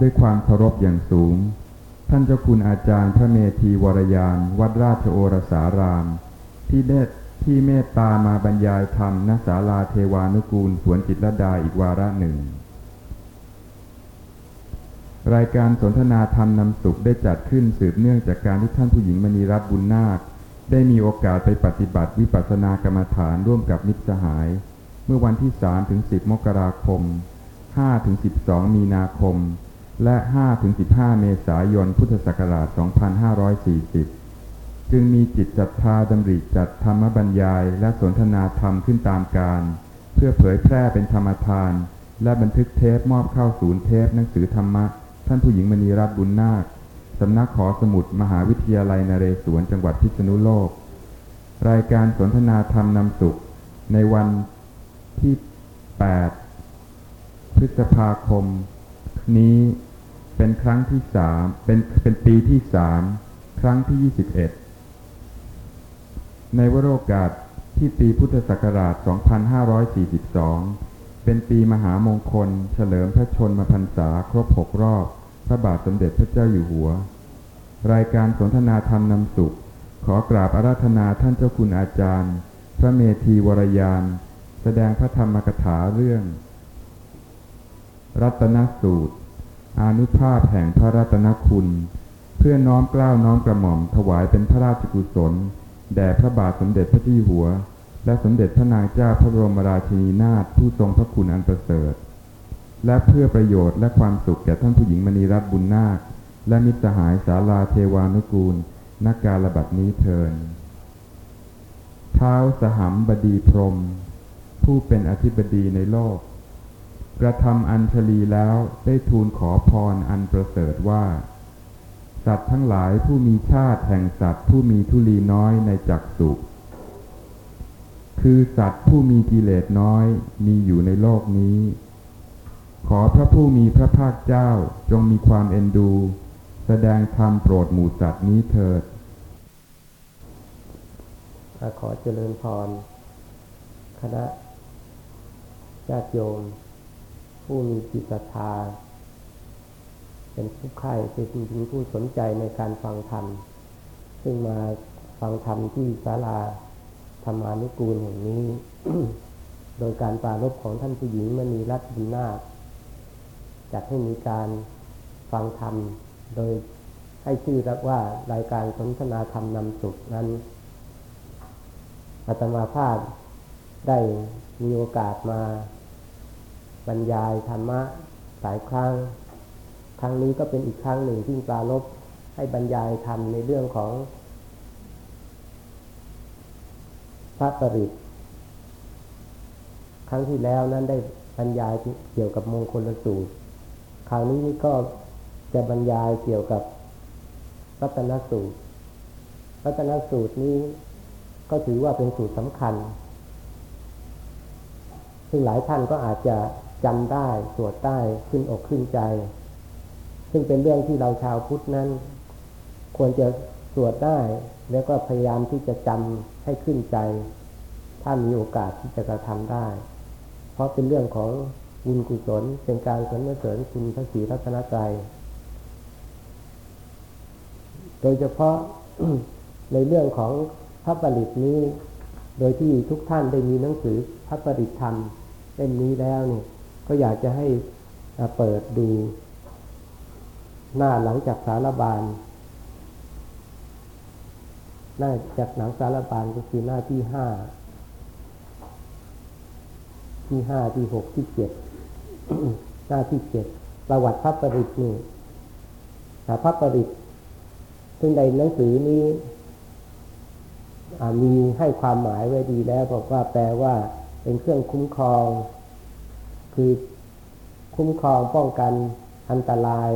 ด้วยความเคารพอย่างสูง ท่านเจ้าคุณอาจารย์พระเมธีวรยานวัดราชโอรสาราม ที่เมตที่เมตตามาบรรยายธรรมณศาลาเทวานุกูลสวนจิตรดาอีกวาระหนึ่ง รายการสนทนาธรรมนำสุขได้จัดขึ้นสืบเนื่องจากการที่ท่านผู้หญิงมณีรัตน์บุญนาค ได้มีโอกาสไปปฏิบัติวิปัสสนากรรมฐานร่วมกับมิตรสหาย เมื่อวันที่3ถึง10 มกราคม5ถึง12 มีนาคม และ5ถึง15 เมษายน พุทธศักราช 2540 จึงมีจิตศรัทธาดำริจัดธรรมบรรยาย และสนทนาธรรมขึ้นตามการ เพื่อเผยแพร่เป็นธรรมทาน และบันทึกเทปมอบเข้าศูนย์เทปหนังสือธรรมะ ท่านผู้หญิงมณีรัตน์บุญนาค สำนักขอสมุดมหาวิทยาลัยนเรศวรจังหวัดพิษณุโลก รายการสนทนาธรรมนำสุข ในวันที่ 8 พฤษภาคม นี้ เป็นครั้งที่สามเป็นเป็นปีที่สามครั้งที่21ในวโรกาสที่ปีพุทธศักราช 2542 เป็นปีมหามงคล เฉลิมพระชนมพรรษาครบ6รอบ พระบาทสมเด็จพระเจ้าอยู่หัว รายการสนทนาธรรมนำสุข ขอกราบอาราธนาท่านเจ้าคุณอาจารย์ พระเมธีวรยาน แสดงพระธรรมกถาเรื่อง รัตนสูตร อานุภาพแห่งพระรัตนคุณ เพื่อน้อมกล้าวน้อมกระหม่อมถวายเป็นพระราชกุศล แด่พระบาทสมเด็จพระเจ้าหัว และสมเด็จพระนางเจ้าพระบรมราชินีนาถผู้ทรงพระคุณอันประเสริฐ และเพื่อประโยชน์และความสุขแก่ท่านผู้หญิงมณีรัตน์บุญนาค และมิตรสหายสาลาเทวานุกูลนักการระบัดนี้เทินเท้าสหัมบดีพรหมผู้เป็นอธิบดีในโลก กระทำอัญชลีแล้วได้ทูลขอพรอันประเสริฐว่า สัตว์ทั้งหลายผู้มีชาติแห่งสัตว์ผู้มีทุลีน้อยในจักสุคือสัตว์ผู้มีกิเลสน้อยมีอยู่ในโลกนี้ ขอพระผู้มีพระภาคเจ้าจงมีความเอ็นดู แสดงธรรมโปรดหมู่สัตว์นี้เถิดขอเจริญพร คณะญาติโยม ผู้มีจิตศรัทธา เป็นผู้ใคร่เป็นจริงผู้สนใจในการฟังธรรม ซึ่งมาฟังธรรมที่ศาลาธรรมานุกูลแห่งนี้ โดยการปรารบของท่านผู้หญิงมณีรัตน์บุญนาคจัดให้มีการฟังธรรม โดยให้ชื่อรับว่ารายการสนทนาธรรมนำสุขนั้นอาตมาภาพได้มีโอกาสมา บรรยายธรรมะหลายครั้ง ครั้งนี้ก็เป็นอีกครั้งหนึ่งที่ปรารบให้บรรยายธรรมในเรื่องของ พระปริตครั้งที่แล้วนั้นได้บรรยายเกี่ยวกับมงคลสูตร คราวนี้ก็จะบรรยายเกี่ยวกับรัตนสูตร รัตนสูตรนี้ก็ถือว่าเป็นสูตรสำคัญ ซึ่งหลายท่านก็อาจจะ จำได้สวดได้ขึ้นอกขึ้นใจ ซึ่งเป็นเรื่องที่เราชาวพุทธนั้น ควรจะสวดได้ แล้วก็พยายามที่จะจำให้ขึ้นใจ ถ้ามีโอกาสที่จะกระทำได้ เพราะเป็นเรื่องของบุญกุศลเป็นการสรรเสริญคุณพระศรีรัตนตรัยโดยเฉพาะในเรื่องของพระปริตนี้ โดยที่ทุกท่านได้มีหนังสือพระปริตธรรมเล่มนี้แล้วเนี่ย ก็อยากจะให้เปิดดูหน้าหลังจากสารบาลหน้าจากหนังสารบาลก็คือหน้าที่ห้า ที่ห้าที่หกที่เจ็ด หน้าที่เจ็ดประวัติพระปริตนี่พระปริตซึ่งในหนังสือนี้มีให้ความหมายไว้ดีแล้วบอกว่าแปลว่าเป็นเครื่องคุ้มครอง คือคุ้มครองป้องกันอันตราย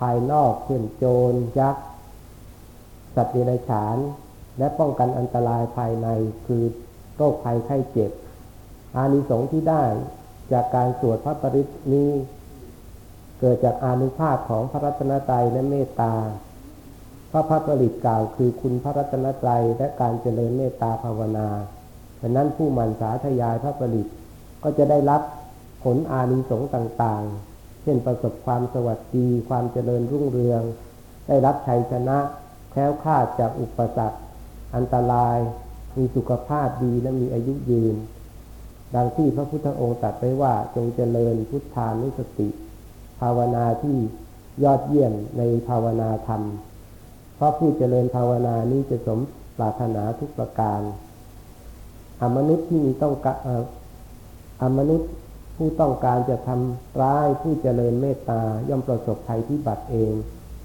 ภายนอกเช่นโจรยักษ์สัตว์เดรัจฉาน และป้องกันอันตรายภายในคือโรคภัยไข้เจ็บ อานิสงส์ที่ได้จากการสวดพระปริตนี้ เกิดจากอานุภาพของพระรัตนตรัยและเมตตา พระพัฒผลิตกล่าวคือคุณพระรัตนตรัยและการเจริญเมตตาภาวนาดังนั้นผู้มั่นสาธยายพระผลิตก็จะได้รับ ผลอานิสงส์ต่างเช่นประสบความสวัสดี ความเจริญรุ่งเรือง ได้รับชัยชนะ แคล้วคลาดจากอุปสรรค อันตราย มีสุขภาพดีและมีอายุยืน ดังที่พระพุทธองค์ตรัสไว้ว่าจงเจริญพุทธานุสติ ภาวนาที่ยอดเยี่ยมในภาวนาธรรม เพราะผู้เจริญภาวนานี้จะสมปรารถนาทุกประการอมนุษย์ที่มีต้องการอมนุษย์ ผู้ต้องการจะทำร้ายผู้เจริญเมตตาย่อมประสบภัยพิบัติเอง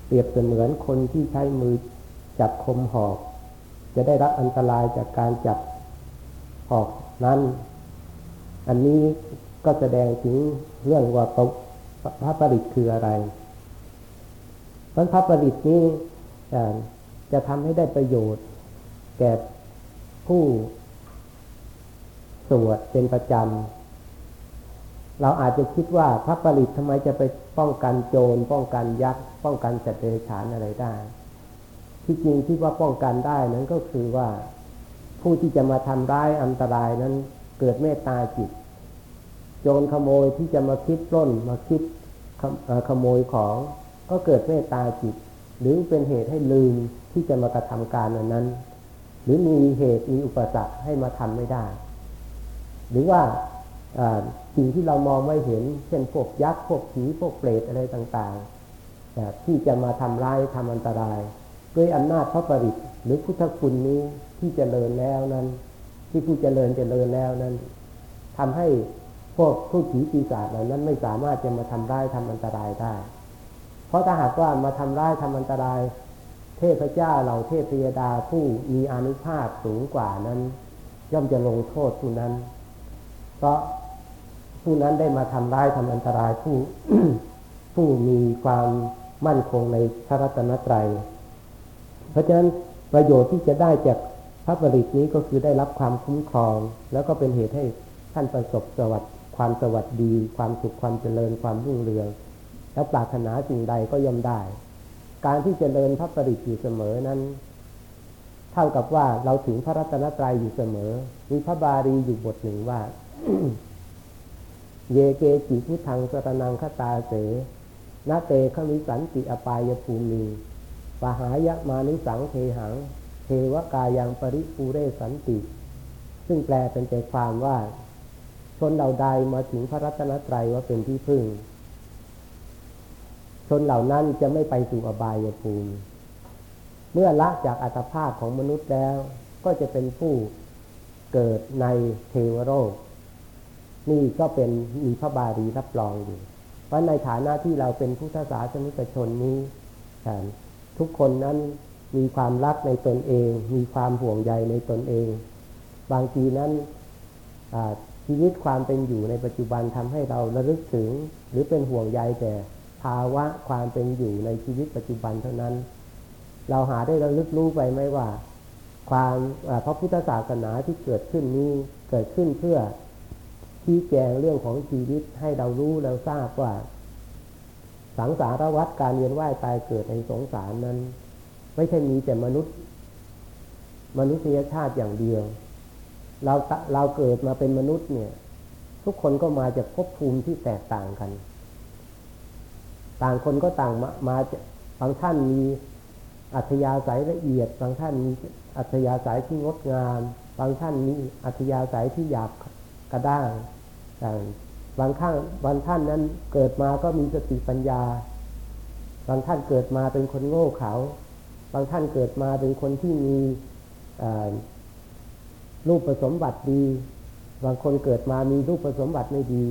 เปรียบเสมือนคนที่ใช้มือจับคมหอก จะได้รับอันตรายจากการจับหอกนั้น อันนี้ก็แสดงถึงเรื่องว่าพระประดิษฐ์คืออะไรเพราะพระประดิษฐ์นี้จะทำให้ได้ประโยชน์ แก่ผู้สวดเป็นประจำ เราอาจจะคิดว่าพระประดิษฐ์ทำไมจะไปป้องกันโจร ป้องกันยักษ์ ป้องกันสัตเดรัจฉานอะไรได้ ที่จริงที่ว่าป้องกันได้นั้นก็คือว่า ผู้ที่จะมาทำร้ายอันตรายนั้นเกิดเมตตาจิต โจรขโมยที่จะมาคิดปล้นมาคิดขโมยของก็เกิดเมตตาจิต หรือเป็นเหตุให้ลืมที่จะมากระทำการนั้น หรือมีเหตุมีอุปสรรคให้มาทำไม่ได้ หรือว่า สิ่งที่เรามองไม่เห็น เช่นพวกยักษ์พวกผีพวกเปรตอะไรต่างๆที่จะมาทำร้ายทำอันตราย ด้วยอำนาจพระปริตหรือพุทธคุณนี้ที่จเจริญแล้วนั้น ที่ผู้เจริญเจริญแล้วนั้นทำให้พวกผู้ผีปีศาจเหล่านั้นไม่สามารถจะมาทำร้ายทำอันตรายได้ เพราะถ้าหากว่ามาทำร้ายทำอันตราย เทพเจ้าเหล่าเทพยดาผู้มีอนุภาพสูงกว่านั้น ย่อมจะลงโทษผู้นั้น เพราะ ผู้นั้นได้มาทำร้ายทำอันตรายผู้ผู้มีความมั่นคงในพระรัตนตรัย เพราะฉะนั้นประโยชน์ที่จะได้จากพระบริตนี้ก็คือได้รับความคุ้มครอง แล้วก็เป็นเหตุให้ท่านประสบสวัสดิ์ความสวัสดี ความสุขความเจริญความรุ่งเรือง และปรารถนาสิ่งใดก็ย่อมได้ การที่จเจริญพระปริตอยู่เสมอนั้น เท่ากับว่าเราถึงพระรัตนตรัยอยู่เสมอ มีพระบาลีอยู่บทหนึ่งว่า เยเกจิพุทังสตนังคตาเสนาเตขมิสันติอปายภูมิปหายะมานิสังเทหัง เทวกายังปริปูเรสันติ ซึ่งแปลเป็นใจความว่า ชนเหล่าใดมาถึงพระรัตนตรัยว่าเป็นที่พึ่ง ชนเหล่านั้นจะไม่ไปสู่อบายภูมิ เมื่อละจากอัตภาพของมนุษย์แล้ว ก็จะเป็นผู้เกิดในเทวโลก นี่ก็เป็นมีพระบาลีรับรองอยู่ เพราะในฐานะที่เราเป็นพุทธศาสนิกชนนี้ทุกคนนั้นมีความรักในตนเอง มีความห่วงใยในตนเอง บางทีนั้นชีวิตความเป็นอยู่ในปัจจุบันทำให้เราระลึกถึง หรือเป็นห่วงใยแต่ภาวะความเป็นอยู่ในชีวิตปัจจุบันเท่านั้น เราหาได้ระลึกรู้ไปไหมว่า ความพระพุทธศาสนาที่เกิดขึ้นนี้เกิดขึ้นเพื่อ ชี้แจงเรื่องของชีวิตให้เรารู้เราทราบว่า สังสารวัฏการเวียนว่ายตายเกิดในสงสารนั้น ไม่ใช่มีแต่มนุษย์ มนุษยชาติอย่างเดียว เราเราเกิดมาเป็นมนุษย์เนี่ย ทุกคนก็มาจากภพภูมิที่แตกต่างกัน ต่างคนก็ต่างมามาบางท่านมีอัธยาศัยละเอียด บางท่านมีอัธยาศัยที่งดงาม บางท่านมีอัธยาศัยที่หยาบกระด้าง บางข้างบางท่านนั้นเกิดมาก็มีสติปัญญา บางท่านเกิดมาเป็นคนโง่เขลาบางท่านเกิดมาเป็นคนที่มีรูปผสมบัติดี บางคนเกิดมามีรูปผสมบัติไม่ดี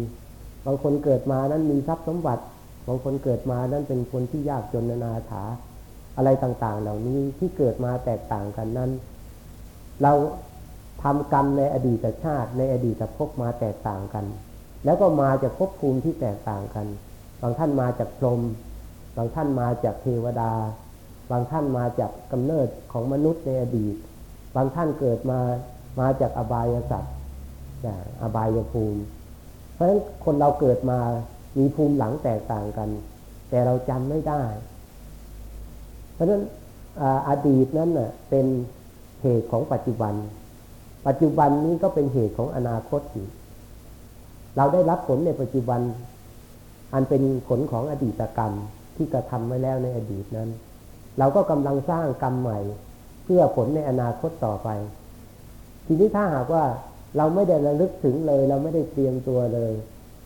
บางคนเกิดมานั้นมีทรัพย์สมบัติ บางคนเกิดมานั้นเป็นคนที่ยากจนนานาถาอะไรต่างๆ เหล่านี้ที่เกิดมาแตกต่างกันนั้น เรา ทำกรรมในอดีตชาติ ในอดีตภพมาแตกต่างกัน แล้วก็มาจากภพภูมิที่แตกต่างกัน บางท่านมาจากพรหมบางท่านมาจากเทวดา บางท่านมาจากกำเนิดของมนุษย์ในอดีต บางท่านเกิดมามาจากอบายสัตว์อบายภูมิ เพราะฉะนั้นคนเราเกิดมามีภูมิหลังแตกต่างกัน แต่เราจำไม่ได้ เพราะฉะนั้นอดีตนั้นเป็นเหตุของปัจจุบัน ปัจจุบันนี้ก็เป็นเหตุของอนาคตอยู่ เราได้รับผลในปัจจุบัน อันเป็นผลของอดีตกรรมที่กระทำไว้แล้วในอดีตนั้น เราก็กำลังสร้างกรรมใหม่ เพื่อผลในอนาคตต่อไป ทีนี้ถ้าหากว่าเราไม่ได้ระลึกถึงเลย เราไม่ได้เตรียมตัวเลย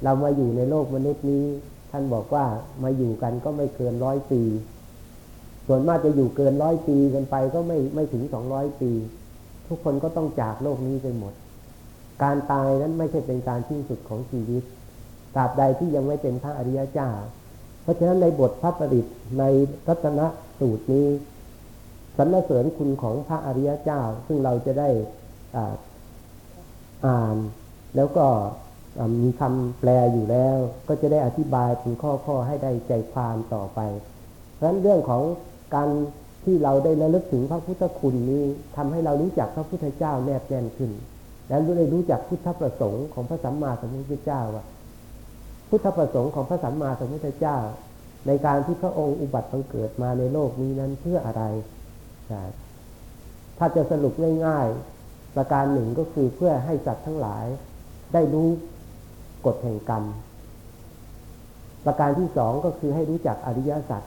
เรามาอยู่ในโลกมนุษย์นี้ ท่านบอกว่ามาอยู่กันก็ไม่เกินร้อยปี ส่วนมากจะอยู่เกินร้อยปีกันไปก็ไม่ไม่ถึงสองร้อยปี ทุกคนก็ต้องจากโลกนี้ไปหมด การตายนั้นไม่ใช่เป็นการที่สุดของชีวิตตราบใดที่ยังไม่เป็นพระอริยเจ้า เพราะฉะนั้นในบทพระประดิษฐ์ในรัตนสูตรนี้สรรเสริญคุณของพระอริยเจ้า ซึ่งเราจะได้อาอ่าน แล้วก็มีคำแปลอยู่แล้ว ก็จะได้อธิบายเป็นข้อๆให้ได้ใจความต่อไป เพราะฉะนั้นเรื่องของการ ที่เราได้ระลึกถึงพระพุทธคุณนี้ทำให้เรารู้จักพระพุทธเจ้าแนบแน่นขึ้น แล้วได้รู้จักพุทธประสงค์ของพระสัมมาสัมพุทธเจ้าว่าพุทธประสงค์ของพระสัมมาสัมพุทธเจ้า ในการที่พระองค์อุบัติบังเกิดมาในโลกนี้นั้นเพื่ออะไร ถ้าจะสรุปง่ายๆ ประการหนึ่งก็คือเพื่อให้สัตว์ทั้งหลาย ได้รู้กฎแห่งกรรม ประการที่สองก็คือให้รู้จักอริยสัจ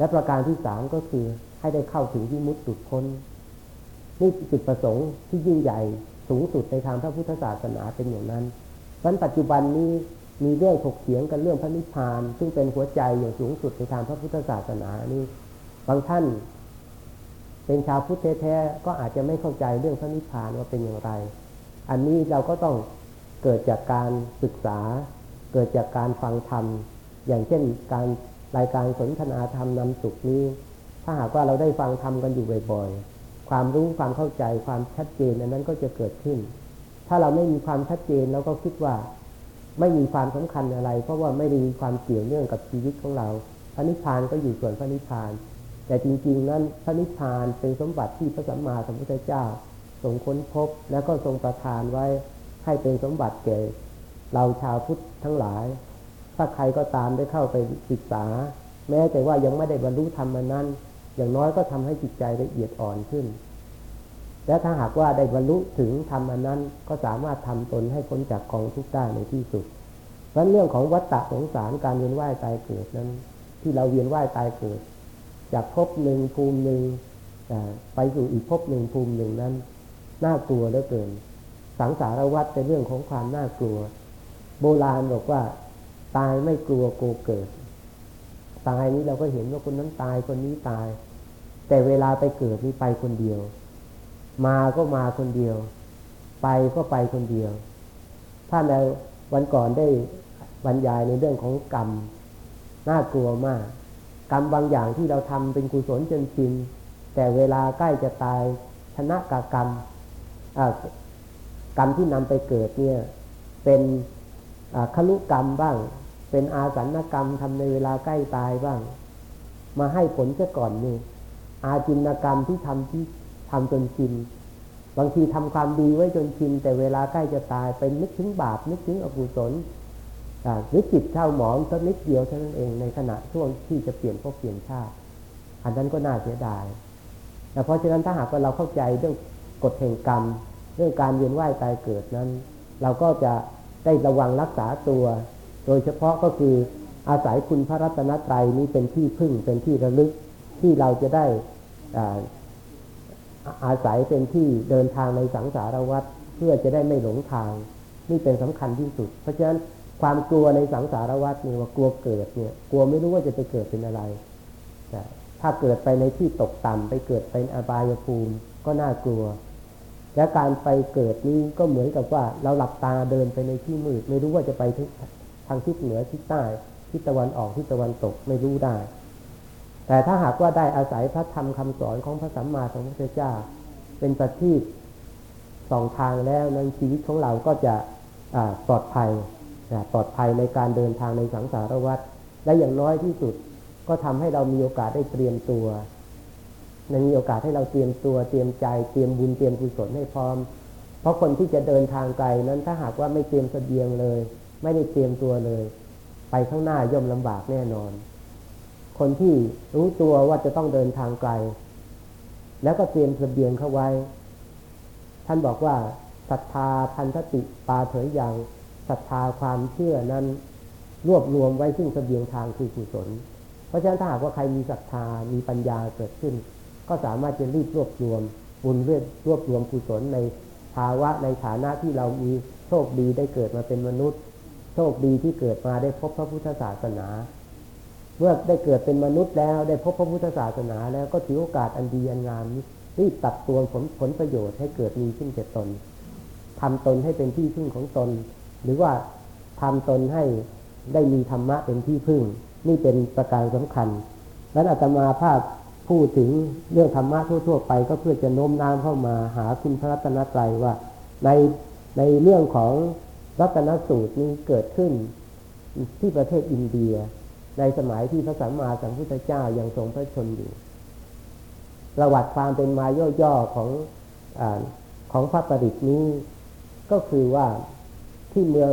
และประการที่สามก็คือให้ได้เข้าถึงวิมุตติพ้นนี่จุดประสงค์ที่ยิ่งใหญ่สูงสุดในทางพระพุทธศาสนาเป็นอย่างนั้นเพราะปัจจุบันนี้มีเรื่องถกเถียงกันเรื่องพระนิพพาน ซึ่งเป็นหัวใจอย่างสูงสุดในทางพระพุทธศาสนานี่บางท่าน เป็นชาวพุทธแท้ๆก็อาจจะไม่เข้าใจเรื่องพระนิพพานว่าเป็นอย่างไร อันนี้เราก็ต้องเกิดจากการศึกษา เกิดจากการฟังธรรมอย่างเช่นการ รายการสนทนาธรรมนำสุขนี้ ถ้าหากว่าเราได้ฟังธรรมกันอยู่บ่อยๆ ความรู้ความเข้าใจความชัดเจนนั้นก็จะเกิดขึ้น ถ้าเราไม่มีความชัดเจนเราก็คิดว่า ไม่มีความสำคัญอะไร เพราะว่าไม่ได้มีความเกี่ยวเนื่องกับชีวิตของเราพระนิพพานก็อยู่ส่วนพระนิพพาน แต่จริงๆนั้นพระนิพพานเป็นสมบัติที่พระสัมมาสัมพุทธเจ้าทรงค้นพบและก็ทรงประทานไว้ให้เป็นสมบัติแก่เราชาวพุทธทั้งหลาย ถ้าใครก็ตามได้เข้าไปศึกษา แม้แต่ว่ายังไม่ได้บรรลุธรรมนั้น อย่างน้อยก็ทำให้จิตใจละเอียดอ่อนขึ้น และถ้าหากว่าได้บรรลุถึงธรรมนั้น ก็สามารถทำตนให้พ้นจากกองทุกข์ได้ในที่สุดเพราะเรื่องของวัฏฏะสงสารการเวียนว่ายตายเกิดนั้น ที่เราเวียนว่ายตายเกิด จากภพหนึ่งภูมิหนึ่งไปสู่อีกภพหนึ่งภูมิหนึ่งนั้นน่ากลัวเหลือเกิน สังสารวัฏเป็นเรื่องของความน่ากลัว โบราณบอกว่า ตายไม่กลัวโกเกิด ตายนี้เราก็เห็นว่าคนนั้นตายคนนี้ตาย แต่เวลาไปเกิดนี่ไปคนเดียว มาก็มาคนเดียว ไปก็ไปคนเดียว ถ้าในวันก่อนได้บรรยายในเรื่องของกรรมน่ากลัวมาก กรรมบางอย่างที่เราทำเป็นกุศลจนชินแต่เวลาใกล้จะตายชนะกากรรมกรรมที่นำไปเกิดเนี่ย เป็นคลุกรรมบ้าง เป็นอาสันกรรมทำในเวลาใกล้ตายบ้าง มาให้ผลซะก่อนนี่อาจินกรรมที่ทำที่ทำจนชินบางทีทำความดีไว้จนชินแต่เวลาใกล้จะตายไปนึกถึงบาปนึกถึงอกุศลหรือจิตเท่าหมองสักนิดเดียวเท่านั้นเองในขณะช่วงที่จะเปลี่ยนพวกเปลี่ยนชาติอันนั้นก็น่าเสียดายแต่เพราะฉะนั้นถ้าหากว่าเราเข้าใจเรื่องกฎแห่งกรรม เรื่องการเวียนว่ายตายเกิดนั้น เราก็จะได้ระวังรักษาตัว โดยเฉพาะก็คืออาศัยคุณพระรัตนตรัยนี้เป็นที่พึ่งเป็นที่ระลึกที่เราจะได้อาอาศัยเป็นที่เดินทางในสังสารวัฏเพื่อจะได้ไม่หลงทาง นี่เป็นสำคัญที่สุด เพราะฉะนั้นความกลัวในสังสารวัฏนี่ว่ากลัวเกิดเนี่ย กลัวไม่รู้ว่าจะไปเกิดเป็นอะไรถ้าเกิดไปในที่ตกต่ำไปเกิดเป็นอบายภูมิก็น่ากลัว และการไปเกิดนี้ก็เหมือนกับว่าเราหลับตาเดินไปในที่มืด ไม่รู้ว่าจะไป ทางทิศเหนือทิศใต้ทิศตะวันออกทิศตะวันตกไม่รู้ได้ แต่ถ้าหากว่าได้อาศัยพระธรรมคำสอนของพระสัมมาสัมพุทธเจ้า เป็นประทีปสองทางแล้วในชีวิตของเราก็จะปลอดภัยปลอดภัยในการเดินทางในสังสารวัฏและอย่างน้อยที่สุดก็ทำให้เรามีโอกาสได้เตรียมตัวในมีโอกาสให้เราเตรียมตัวเตรียมใจเตรียมบุญเตรียมกุศลให้พร้อม เพราะคนที่จะเดินทางไกลนั้นถ้าหากว่าไม่เตรียมเสบียงเลย ไม่ได้เตรียมตัวเลย ไปข้างหน้าย่อมลำบากแน่นอน คนที่รู้ตัวว่าจะต้องเดินทางไกล แล้วก็เตรียมเสบียงเข้าไว้ ท่านบอกว่าศรัทธาพันธติปาเถยอย่างศรัทธาความเชื่อนั้นรวบรวมไว้ซึ่งเสบียงทางคือกุศล เพราะฉะนั้นถ้าหากว่าใครมีศรัทธามีปัญญาเกิดขึ้น ก็สามารถจะรีบรวบรวมบุญเรียรวบรวมกุศลในภาวะในฐานะที่เรามีโชคดีได้เกิดมาเป็นมนุษย์ โชคดีที่เกิดมาได้พบพระพุทธศาสนา เมื่อได้เกิดเป็นมนุษย์แล้วได้พบพระพุทธศาสนา แล้วก็ถือโอกาสอันดีอันงามนี้รีบตัดตวงผลผลประโยชน์ให้เกิดมีขึ้นแก่ตนทำตนให้เป็นที่พึ่งของตน หรือว่าทำตนให้ได้มีธรรมะเป็นที่พึ่ง นี่เป็นประการสำคัญนั้นอาตมาภาพพูดถึงเรื่องธรรมะทั่ว ๆ ไป ก็เพื่อจะโน้มน้าวเข้ามาหาคุณพระรัตนตรัยว่าในในเรื่องของ รัตนสูตรนี้เกิดขึ้นที่ประเทศอินเดีย ในสมัยที่พระสัมมาสัมพุทธเจ้ายังทรงพระชนอยู่ประวัติความเป็นมาย่อๆของอของพระประดิษฐ์นี้ ก็คือว่าที่เมือง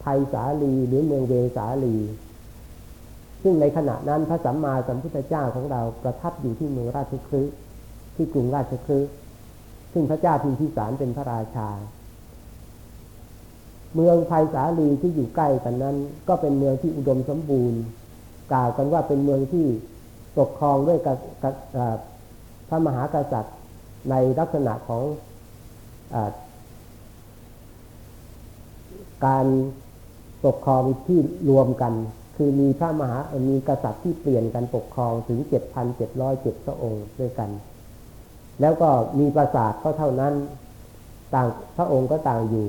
ไทยสาลีหรือเมืองเวสาลี ซึ่งในขณะนั้นพระสัมมาสัมพุทธเจ้าของเราประทับอยู่ที่เมืองราชคฤห์ที่กรุงราชคฤห์ซึ่งพระเจ้าพิมพิสารเป็นพระราชา เมืองไทยสาลีที่อยู่ใกล้กันนั้น ก็เป็นเมืองที่อุดมสมบูรณ์ กล่าวกันว่าเป็นเมืองที่ปกครองด้วยพระมหากษัตริย์ในลักษณะของอการปกครองที่รวมกัน คือมีพระมหา มีกษัตริย์ที่เปลี่ยนกันปกครองถึงเจ็ดพันเจ็ดร้อยเจ็ดพระองค์ด้วยกัน แล้วก็มีปราสาทก็เท่านั้น ต่างพระองค์ก็ต่างอยู่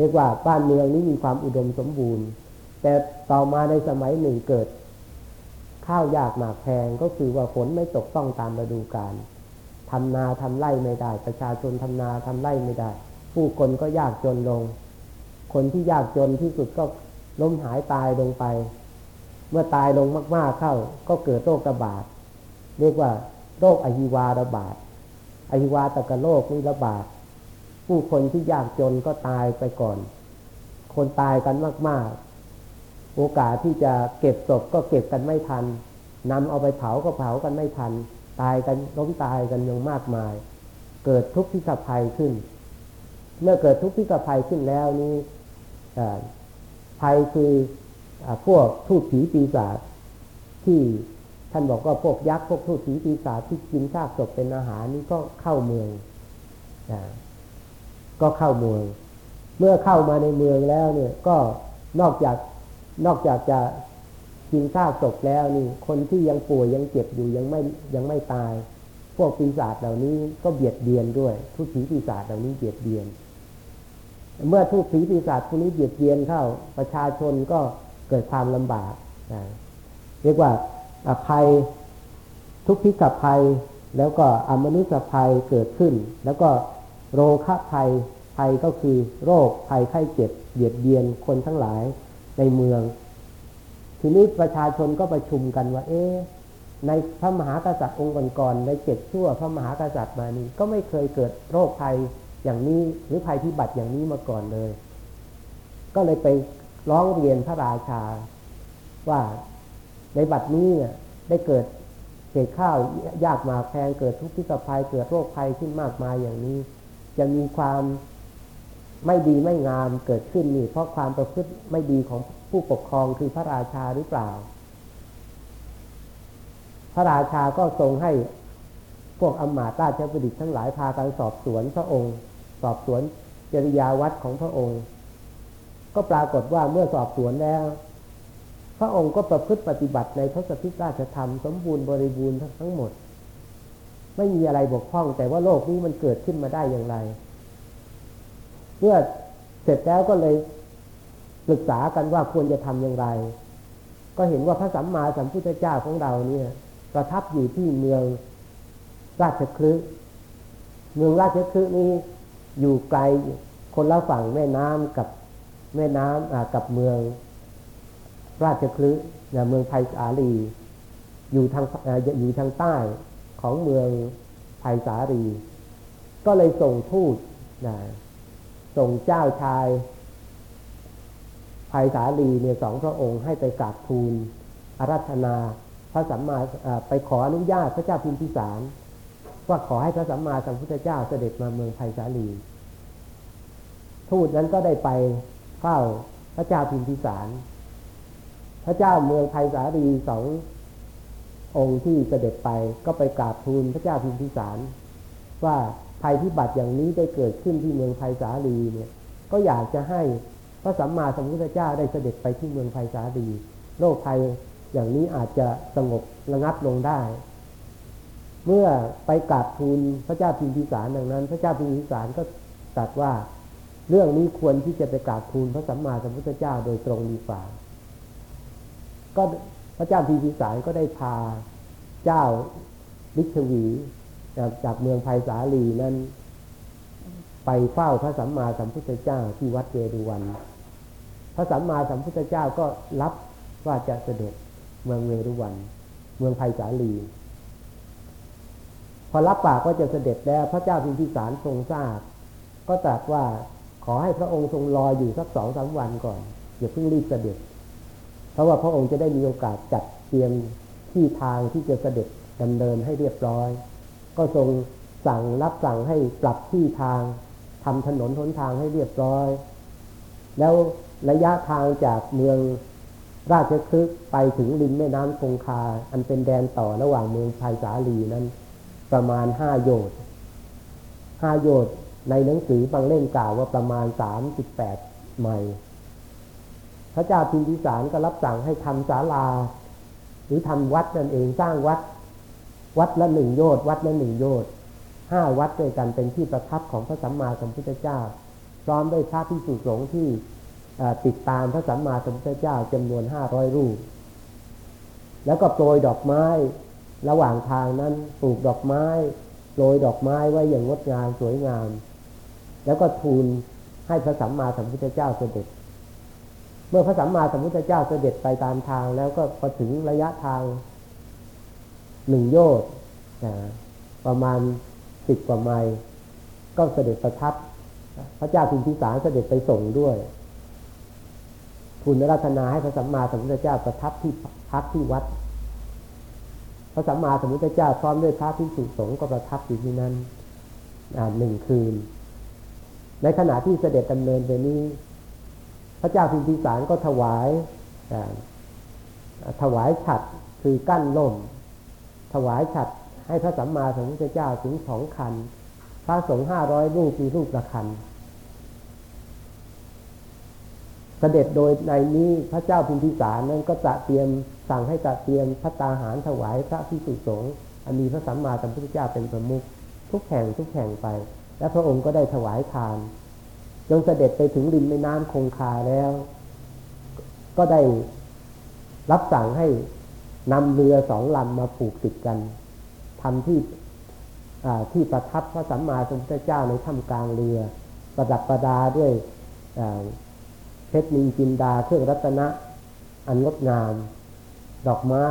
เรียกว่าบ้านเมืองนี้มีความอุดมสมบูรณ์ แต่ต่อมาในสมัยหนึ่งเกิด ข้าวยากหมากแพงก็คือว่าฝนไม่ตกต้องตามฤดูกาลทำนาทำไร่ไม่ได้ ประชาชนทำนาทำไร่ไม่ได้ ผู้คนก็ยากจนลง คนที่ยากจนที่สุดก็ล้มหายตายลงไป เมื่อตายลงมาก ๆเข้า ก็เกิดโรคระบาดเรียกว่า โรคอหิวาระบาดอหิวาตกะโรคนี่ระบาด ผู้คนที่ยากจนก็ตายไปก่อน คนตายกันมาก ๆ โอกาสที่จะเก็บศพก็เก็บกันไม่ทันนำเอาไปเผาก็เผากันไม่ทัน ตายกันล้มตายกันยังมากมาย เกิดทุกข์ที่สะภัยขึ้น เมื่อเกิดทุกข์ที่สะภัยขึ้นแล้วนี้ภัยคืออพวกทูตผีปีศาจที่ท่านบอกว่าพวกยักษ์พวกทูตผีปีศาจที่กินซากศพเป็นอาหารนี่ก็เข้าเมืองอ ก็เข้าเมือง เมื่อเข้ามาในเมืองแล้วเนี่ยก็นอกจากนอกจากจะกินซากศพแล้วนี่ คนที่ยังป่วยยังเจ็บอยู่ยังไม่ยังไม่ตาย พวกปีศาจเหล่านี้ก็เบียดเบียนด้วย ทุตผีปีศาจเหล่านี้เบียดเบียน เมื่อทุกผีปีศาจพวกนี้เบียดเบียนเข้าประชาชนก็เกิดความลำบากนะเรียกว่าอภัยทุกพิกับภัยแล้วก็อมนุษยภัยเกิดขึ้น แล้วก็ โรคภัยภัยก็คือโรคภัยไข้เจ็บเบียดเบียนคนทั้งหลายในเมือง ทีนี้ประชาชนก็ประชุมกันว่า เอ๊ในพระมหากษัตริย์องค์ก่อนๆในเจ็ดชั่วพระมหากษัตริย์มานี้ ก็ไม่เคยเกิดโรคภัยอย่างนี้หรือภัยพิบัติอย่างนี้มาก่อนเลย ก็เลยไปร้องเรียนพระราชา ว่าในบัดนี้ได้เกิดเศษข้าวยากมาแพงเกิดทุกข์พิกภัยเกิดโรคภัยขึ้นมากมายอย่างนี้ จะมีความไม่ดีไม่งามเกิดขึ้นนี่เพราะความประพฤติไม่ดีของผู้ปกครองคือพระราชาหรือเปล่า พระราชาก็ทรงให้พวกอมาตราชบดิษทั้งหลายพากันสอบสวนพระองค์ สอบสวนจริยาวัดของพระองค์ ก็ปรากฏว่าเมื่อสอบสวนแล้ว พระองค์ก็ประพฤติปฏิบัติในทศพิราชธรรมสมบูรณ์บริบูรณ์ทั้งหมด ไม่มีอะไรบกพร่อง แต่ว่าโลกนี้มันเกิดขึ้นมาได้อย่างไร เมื่อเสร็จแล้วก็เลยปรึกษากันว่าควรจะทำอย่างไร ก็เห็นว่าพระสัมมาสัมพุทธเจ้าของเราเนี่ย ประทับอยู่ที่เมืองราชคลึเมืองราชคลึนี้อยู่ไกลคนละฝั่งแม่น้ำกับแม่น้ำกับเมือง ราชคลึเนี่ยเมืองไผ่สาลี อยู่ทางอยู่ทางใต้ ของเมืองไผ่สาลีก็เลยส่งทูตนะส่งเจ้าชายไผ่สาลีเนี่ยสองพระองค์ให้ไปกราบทูลอารัธนาพระสัมมาไปขออนุญาตพระเจ้าพิมพิสารว่าขอให้พระสัมมาสัมพุทธเจ้าเสด็จมาเมืองไผ่สาลี ทูตนั้นก็ได้ไปเฝ้าพระเจ้าพิมพิสาร พระเจ้าเมืองไผ่สาลีสอง องค์ที่เสด็จไปก็ไปกราบทูลพระเจ้าพิมพิสาร ว่าภัยพิบัติอย่างนี้ได้เกิดขึ้นที่เมืองไผ่สาลีเนี่ย ก็อยากจะให้พระสัมมาสัมพุทธเจ้าได้เสด็จไปที่เมืองไผ่สาลีโรคภัยอย่างนี้อาจจะสงบระงับลงได้ เมื่อไปกราบทูลพระเจ้าพิมพิสารดังนั้น พระเจ้าพิมพิสารก็ตรัสว่า เรื่องนี้ควรที่จะไปกราบทูลพระสัมมาสัมพุทธเจ้าโดยตรงดีกว่าก็ ระเจ้าพิมพิสารก็ได้พาเจ้าลิชวีจากเมืองไผ่สาลีนั้น ไปเฝ้าพระสัมมาสัมพุทธเจ้าที่วัดเวรุวัน พระสัมมาสัมพุทธเจ้าก็รับว่าจะเสด็จเมืองเวรุวัน เมืองไผ่สาลี พอรับปากก็จะเสด็จแล้วพระเจ้าพิมพิสารทรงทราบ ก็ตรัสว่าขอให้พระองค์ทรงรออยู่สักสองสามวันก่อนอย่าเพิ่งรีบเสด็จ ราะว่าพระองค์จะได้มีโอกาสจัดเตรียมที่ทางที่จะเสด็จดำเนินให้เรียบร้อย ก็ทรงสั่งรับสั่งให้ปรับที่ทางทำถนนทนทางให้เรียบร้อย แล้วระยะทางจากเมืองราชคฤห์ไปถึงริมแม่น้ำคงคา อันเป็นแดนต่อระหว่างเมืองไผ่สาลีนั้น ประมาณห้าโยชน์ห้าโยชน์ในหนังสือบางเล่มกล่าวว่าประมาณสามสิบแปดไมล์ พระเจ้าพิมพิสารก็รับสั่งให้ทำศาลา หรือทำวัดนั่นเองสร้างวัด วัดละหนึ่งโยชน์วัดละหนึ่งโยชน์ห้าวัดด้วยกันเป็นที่ประทับของพระสัมมาสัมพุทธเจ้า พร้อมด้วยพระพิสุสงฆ์ที่ติดตามพระสัมมาสัมพุทธเจ้าจำนวนห้าร้อยรูป แล้วก็โปรยดอกไม้ระหว่างทางนั้นปลูกดอกไม้โปรยดอกไม้ไว้อย่างงดงามสวยงาม แล้วก็ทูลให้พระสัมมาสัมพุทธเจ้าเสด็จ เมื่อพระสัมมาสัมพุทธเจ้าเสด็จไปตามทาง แล้วก็พอถึงระยะทางหนึ่งโยชน์ประมาณสิบกว่าไมล์ก็เสด็จประทับ พระเจ้าพิมพิสารเสด็จไปส่งด้วยทูลรัตนาให้พระสัมมาสัมพุทธเจ้าประทับที่พักที่วัด พระสัมมาสัมพุทธเจ้าพร้อมด้วยพระพิสุสงฆ์ก็ประทับอยู่ที่นั่นหนึ่งคืน ในขณะที่เสด็จดำเนินไปนี้ พระเจ้าพิมพิสารก็ถวายถวายฉัดคือกั้นล่ม ถวายฉัดให้พระสัมมาสัมพุทธเจ้าถึงสองคัน พระสงฆ์ห้าร้อยรูปมีรูปละคันเสด็จโดยในนี้พระเจ้าพิมพิสารนั้นก็จะเตรียมสั่งให้จะเตรียมพระตาหารถวายพระพิสุสงฆ์อันมีพระสัมมาสัมพุทธเจ้าเป็นประมุขทุกแห่งทุกแห่งไป และพระองค์ก็ได้ถวายทาน จนเสด็จไปถึงริมแม่น้ำคงคาแล้ว ก็ได้รับสั่งให้นำเรือสองลำมาผูกติดกันทำที่ที่ประทับพระสัมมาสัมพุทธเจ้าในถ้ำกลางเรือ ประดับประดาด้วยเพชรนินจินดาเครื่องรัตนะ อันงดงาม ดอกไม้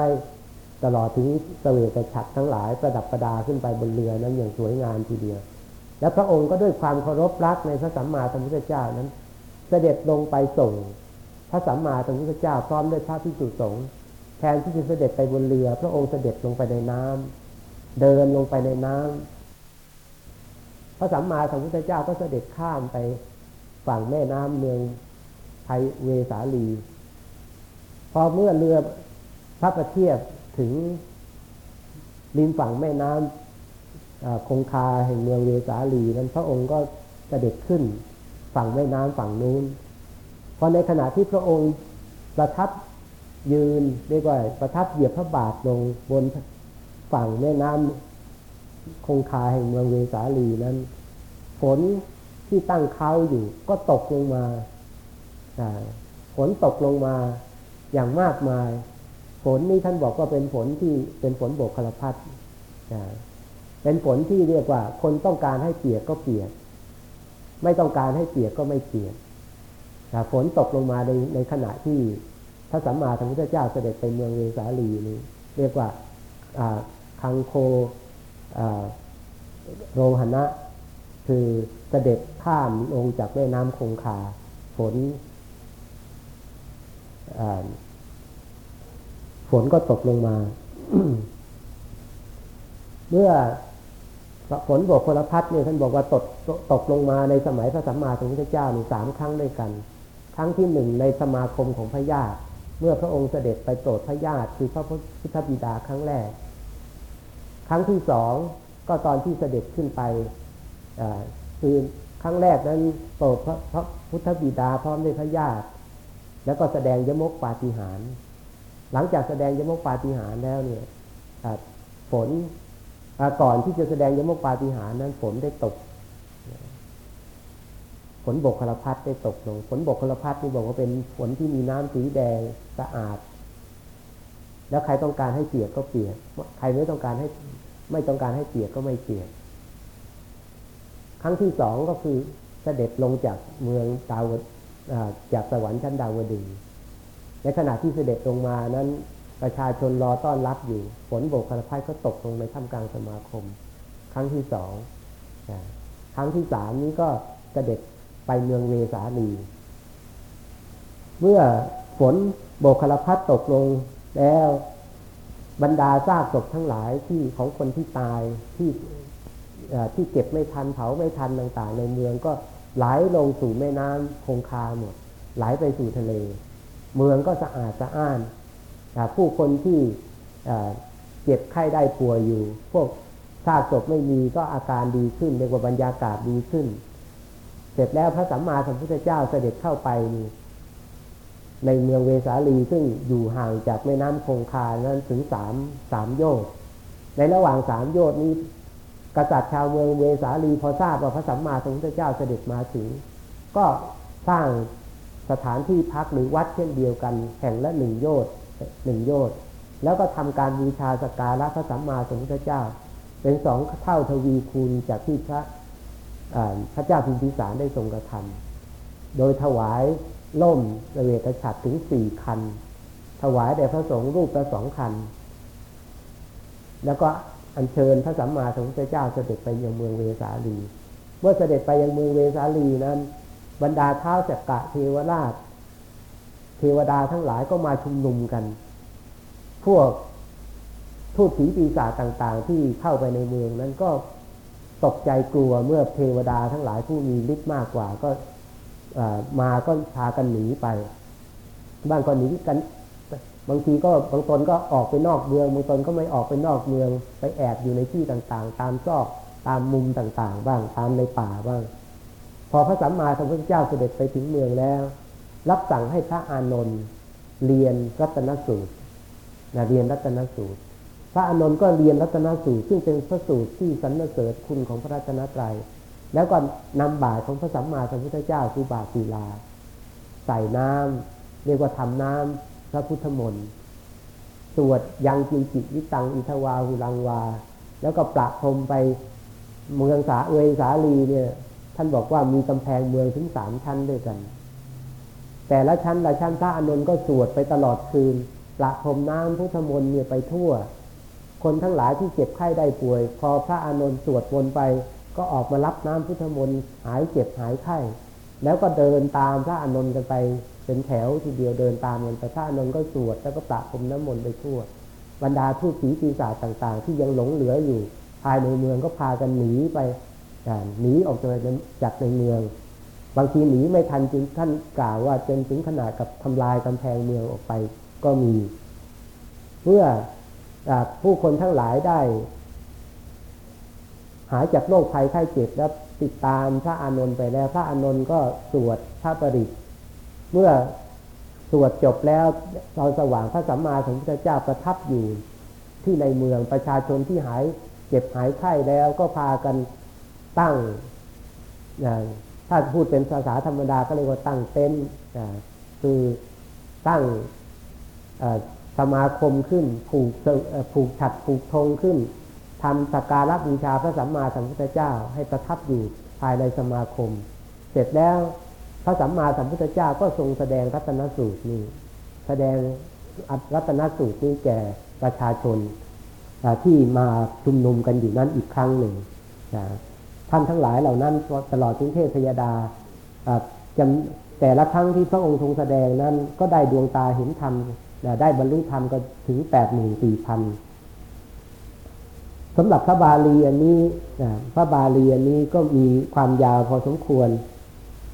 ตลอดถึงเสวตฉัตรทั้งหลายประดับประดาขึ้นไปบนเรือนั้นอย่างสวยงามทีเดียว และพระองค์ก็ด้วยความเคารพรักในพระสัมมาสัมพุทธเจ้านั้น เสด็จลงไปส่ง พระสัมมาสัมพุทธเจ้าพร้อมด้วยพระพิสุสงฆ์แทนที่จะเสด็จไปบนเรือ พระองค์เสด็จลงไปในน้ำเดินลงไปในน้ำพระสัมมาสัมพุทธเจ้าก็เสด็จข้ามไปฝั่งแม่น้ำเมืองไทยเวสาลี พอเมื่อเรือพระประเทียบถึงริมฝั่งแม่น้ำ คงคาแห่งเมืองเวสาลีนั้นพระองค์ก็เสด็จขึ้นฝั่งแม่น้ำฝั่งนู้นพอในขณะที่พระองค์ประทับยืนเรียกว่าประทับเหยียบพระบาทลงบนฝั่งแม่น้ำคงคาแห่งเมืองเวสาลีนั้น ฝนที่ตั้งเขาอยู่ ก็ตกลงมาฝนตกลงมาอย่างมากมาย ฝนนี้ท่านบอกว่าเป็นฝนที่เป็นฝนโบกคลพัด เป็นฝนที่เรียกว่า คนต้องการให้เปียกก็เปียก ไม่ต้องการให้เปียกก็ไม่เปียกฝนตกลงมาในในขณะที่พระสัมมาสัมพุทธเจ้าเสด็จไปเมืองเวสาลีนี้เรียกว่าคังโคโรหณะ คือเสด็จข้ามลงจากแม่น้ำคงคาฝนฝนก็ตกลงมา เมื่อ ฝนบกพลพัดเนี่ยท่านบอกว่าตกตกลงมาในสมัยพระสัมมาสัมพุทธเจ้านี่สามครั้งด้วยกัน ครั้งที่หนึ่งในสมาคมของพระญาติเมื่อพระองค์เสด็จไปโปรดพระญาติคือพระพุทธบิดาครั้งแรก ครั้งที่สองก็ตอนที่เสด็จขึ้นไปคือครั้งแรกนั้นโปรดพระพระพุทธบิดาพร้อมด้วยพระญาติแล้วก็แสดงยมกปาฏิหาร หลังจากแสดงยมกปาฏิหารแล้วเนี่ยฝน ก่อนที่จะแสดงยมกปาฏิหารนั้นฝนได้ตกฝนบกคลพัดได้ตกลงฝนบกคลพัดนี่บอกว่าเป็นฝนที่มีน้ำสีแดงสะอาด แล้วใครต้องการให้เปียกก็เปียก ใครไม่ต้องการให้ ไม่ต้องการให้เปียกก็ไม่เปียก ครั้งที่สองก็คือเสด็จลงจากเมืองดาวจากสวรรค์ชั้นดาวดึงในขณะที่เสด็จลงมานั้น ประชาชนรอต้อนรับอยู่ ฝนโบกคารพัดก็ตกลงในท่ามกลางสมาคม ครั้งที่สองครั้งที่สามนี้ก็กระเด็จไปเมืองเวสาลี เมื่อฝนโบกคารพัดตกลงแล้วบรรดาซากศพทั้งหลายที่ของคนที่ตายที่ที่เก็บไม่ทันเผาไม่ทันต่างๆ ในเมืองก็ไหลลงสู่แม่น้ำคงคาหมด ไหลไปสู่ทะเล เมืองก็สะอาดสะอ้าน ผู้คนที่เจ็บไข้ได้ป่วยอยู่ พวกซากศพไม่มีก็อาการดีขึ้นเรียกว่าบรรยากาศดีขึ้น เสร็จแล้วพระสัมมาสัมพุทธเจ้าเสด็จเข้าไปในเมืองเวสาลีซึ่งอยู่ห่างจากแม่น้ำคงคานั้นถึงสามสามโยชน์ในระหว่างสามโยชน์นี้ กษัตริย์ชาวเมืองเวสาลีพอทราบว่าพระสัมมาสัมพุทธเจ้าเสด็จมาถึง ก็สร้างสถานที่พักหรือวัดเช่นเดียวกันแห่งละหนึ่งโยชน์ หนึ่งโยชน์แล้วก็ทำการบูชาสการะพระสัมมาสัมพุทธเจ้า เป็นสองเท่าทวีคูณจากที่พระพระเจ้าพิมพิสารได้ทรงกระทำโดยถวายล่มระเวทฉัตรถึงสี่คัน ถวายแด่พระสงฆ์รูปละสองคัน แล้วก็อัญเชิญพระสัมมาสัมพุทธเจ้าเสด็จไปยังเมืองเวสาลี เมื่อเสด็จไปยังเมืองเวสาลีนั้น บรรดาเท้าจักกะเทวราช เทวดาทั้งหลายก็มาชุมนุมกัน พวกทูตผีปีศาจต่าง ๆ ที่เข้าไปในเมืองนั้นก็ตกใจกลัวเมื่อเทวดาทั้งหลายผู้มีฤทธิ์มากกว่า ก็มาก็พากันหนีไป บ้างก็หนีกัน บางทีก็บางตนก็ออกไปนอกเมือง บางตนก็ไม่ออกไปนอกเมือง ไปแอบอยู่ในที่ต่างๆ ตามซอกตามมุมต่างๆ บ้างตามในป่าบ้าง พอพระสัมมาสัมพุทธเจ้าเสด็จไปถึงเมืองแล้ว รับสั่งให้พระอานนท์เรียนรัตนสูตรนะเรียนรัตนสูตร พระอานนท์ก็เรียนรัตนสูตร ซึ่งเป็นพระสูตรที่สรรเสริญคุณของพระรัตนตรัย แล้วก็นำบาตรของพระสัมมาสัมพุทธเจ้าคือบาตรศีลา ใส่น้ำเรียกว่าทำน้ำพระพุทธมนต์สวดยังจิจิวิตังอิทวาหุลังวา แล้วก็ประพรมไปเมืองสาเอยสาลีเนี่ย ท่านบอกว่ามีกำแพงเมืองถึงสามชั้นด้วยกัน แต่ละชั้นละชั้นพระอนุนก็สวดไปตลอดคืนประพรมน้ำพุทธมนต์เนี่ยไปทั่ว คนทั้งหลายที่เจ็บไข้ได้ป่วย พอพระอนุนสวดวนไป ก็ออกมารับน้ำพุทธมนต์หายเจ็บหายไข้ แล้วก็เดินตามพระอานนท์กันไปเป็นแถวทีเดียวเดินตามกันไปพระอานนท์ก็สวดแล้วก็ประพรมน้ำมนต์ไปทั่ว บรรดาทูตผีปีศาจต่าง ๆ ที่ยังหลงเหลืออยู่ ภายในเมืองก็พากันหนีไปหนีออกจากจากในเมือง บางทีหนีไม่ทันจึงท่านกล่าวว่าจนถึงขนาดกับทำลายกำแพงเมืองออกไปก็มี เพื่อผู้คนทั้งหลายได้ หายจากโรคภัยไข้เจ็บแล้วติดตามพระอานนท์ไปแล้ว พระอานนท์ก็สวดพระปริตเมื่อสวดจบแล้วตอนสว่างพระสัมมาสัมพุทธเจ้าประทับอยู่ ที่ในเมืองประชาชนที่หายเจ็บหายไข้แล้วก็พากันตั้ง ถ้าพูดเป็นภาษาธรรมดาก็เรียกว่าตั้งเต็นท์คือตั้งสมาคมขึ้นผูกผูกฉัดผูกธงขึ้นทำสักการะบูชาพระสัมมาสัมพุทธเจ้า ให้ประทับอยู่ภายในสมาคม เสร็จแล้วพระสัมมาสัมพุทธเจ้าก็ทรงแสดงรัตนสูตรนี้ แสดงรัตนสูตรนี้แก่ประชาชนที่มาชุมนุมกันอยู่นั้นอีกครั้งหนึ่ง ท่านทั้งหลายเหล่านั้นตลอดถึงเทพยดาจำแต่ละครั้งที่พระองค์ทรงแสดงนั้นก็ได้ดวงตาเห็นธรรมได้บรรลุธรรมก็ถึงแปดหมื่นสี่พันสำหรับพระบาลีอันนี้พระบาลีอันนี้ก็มีความยาวพอสมควร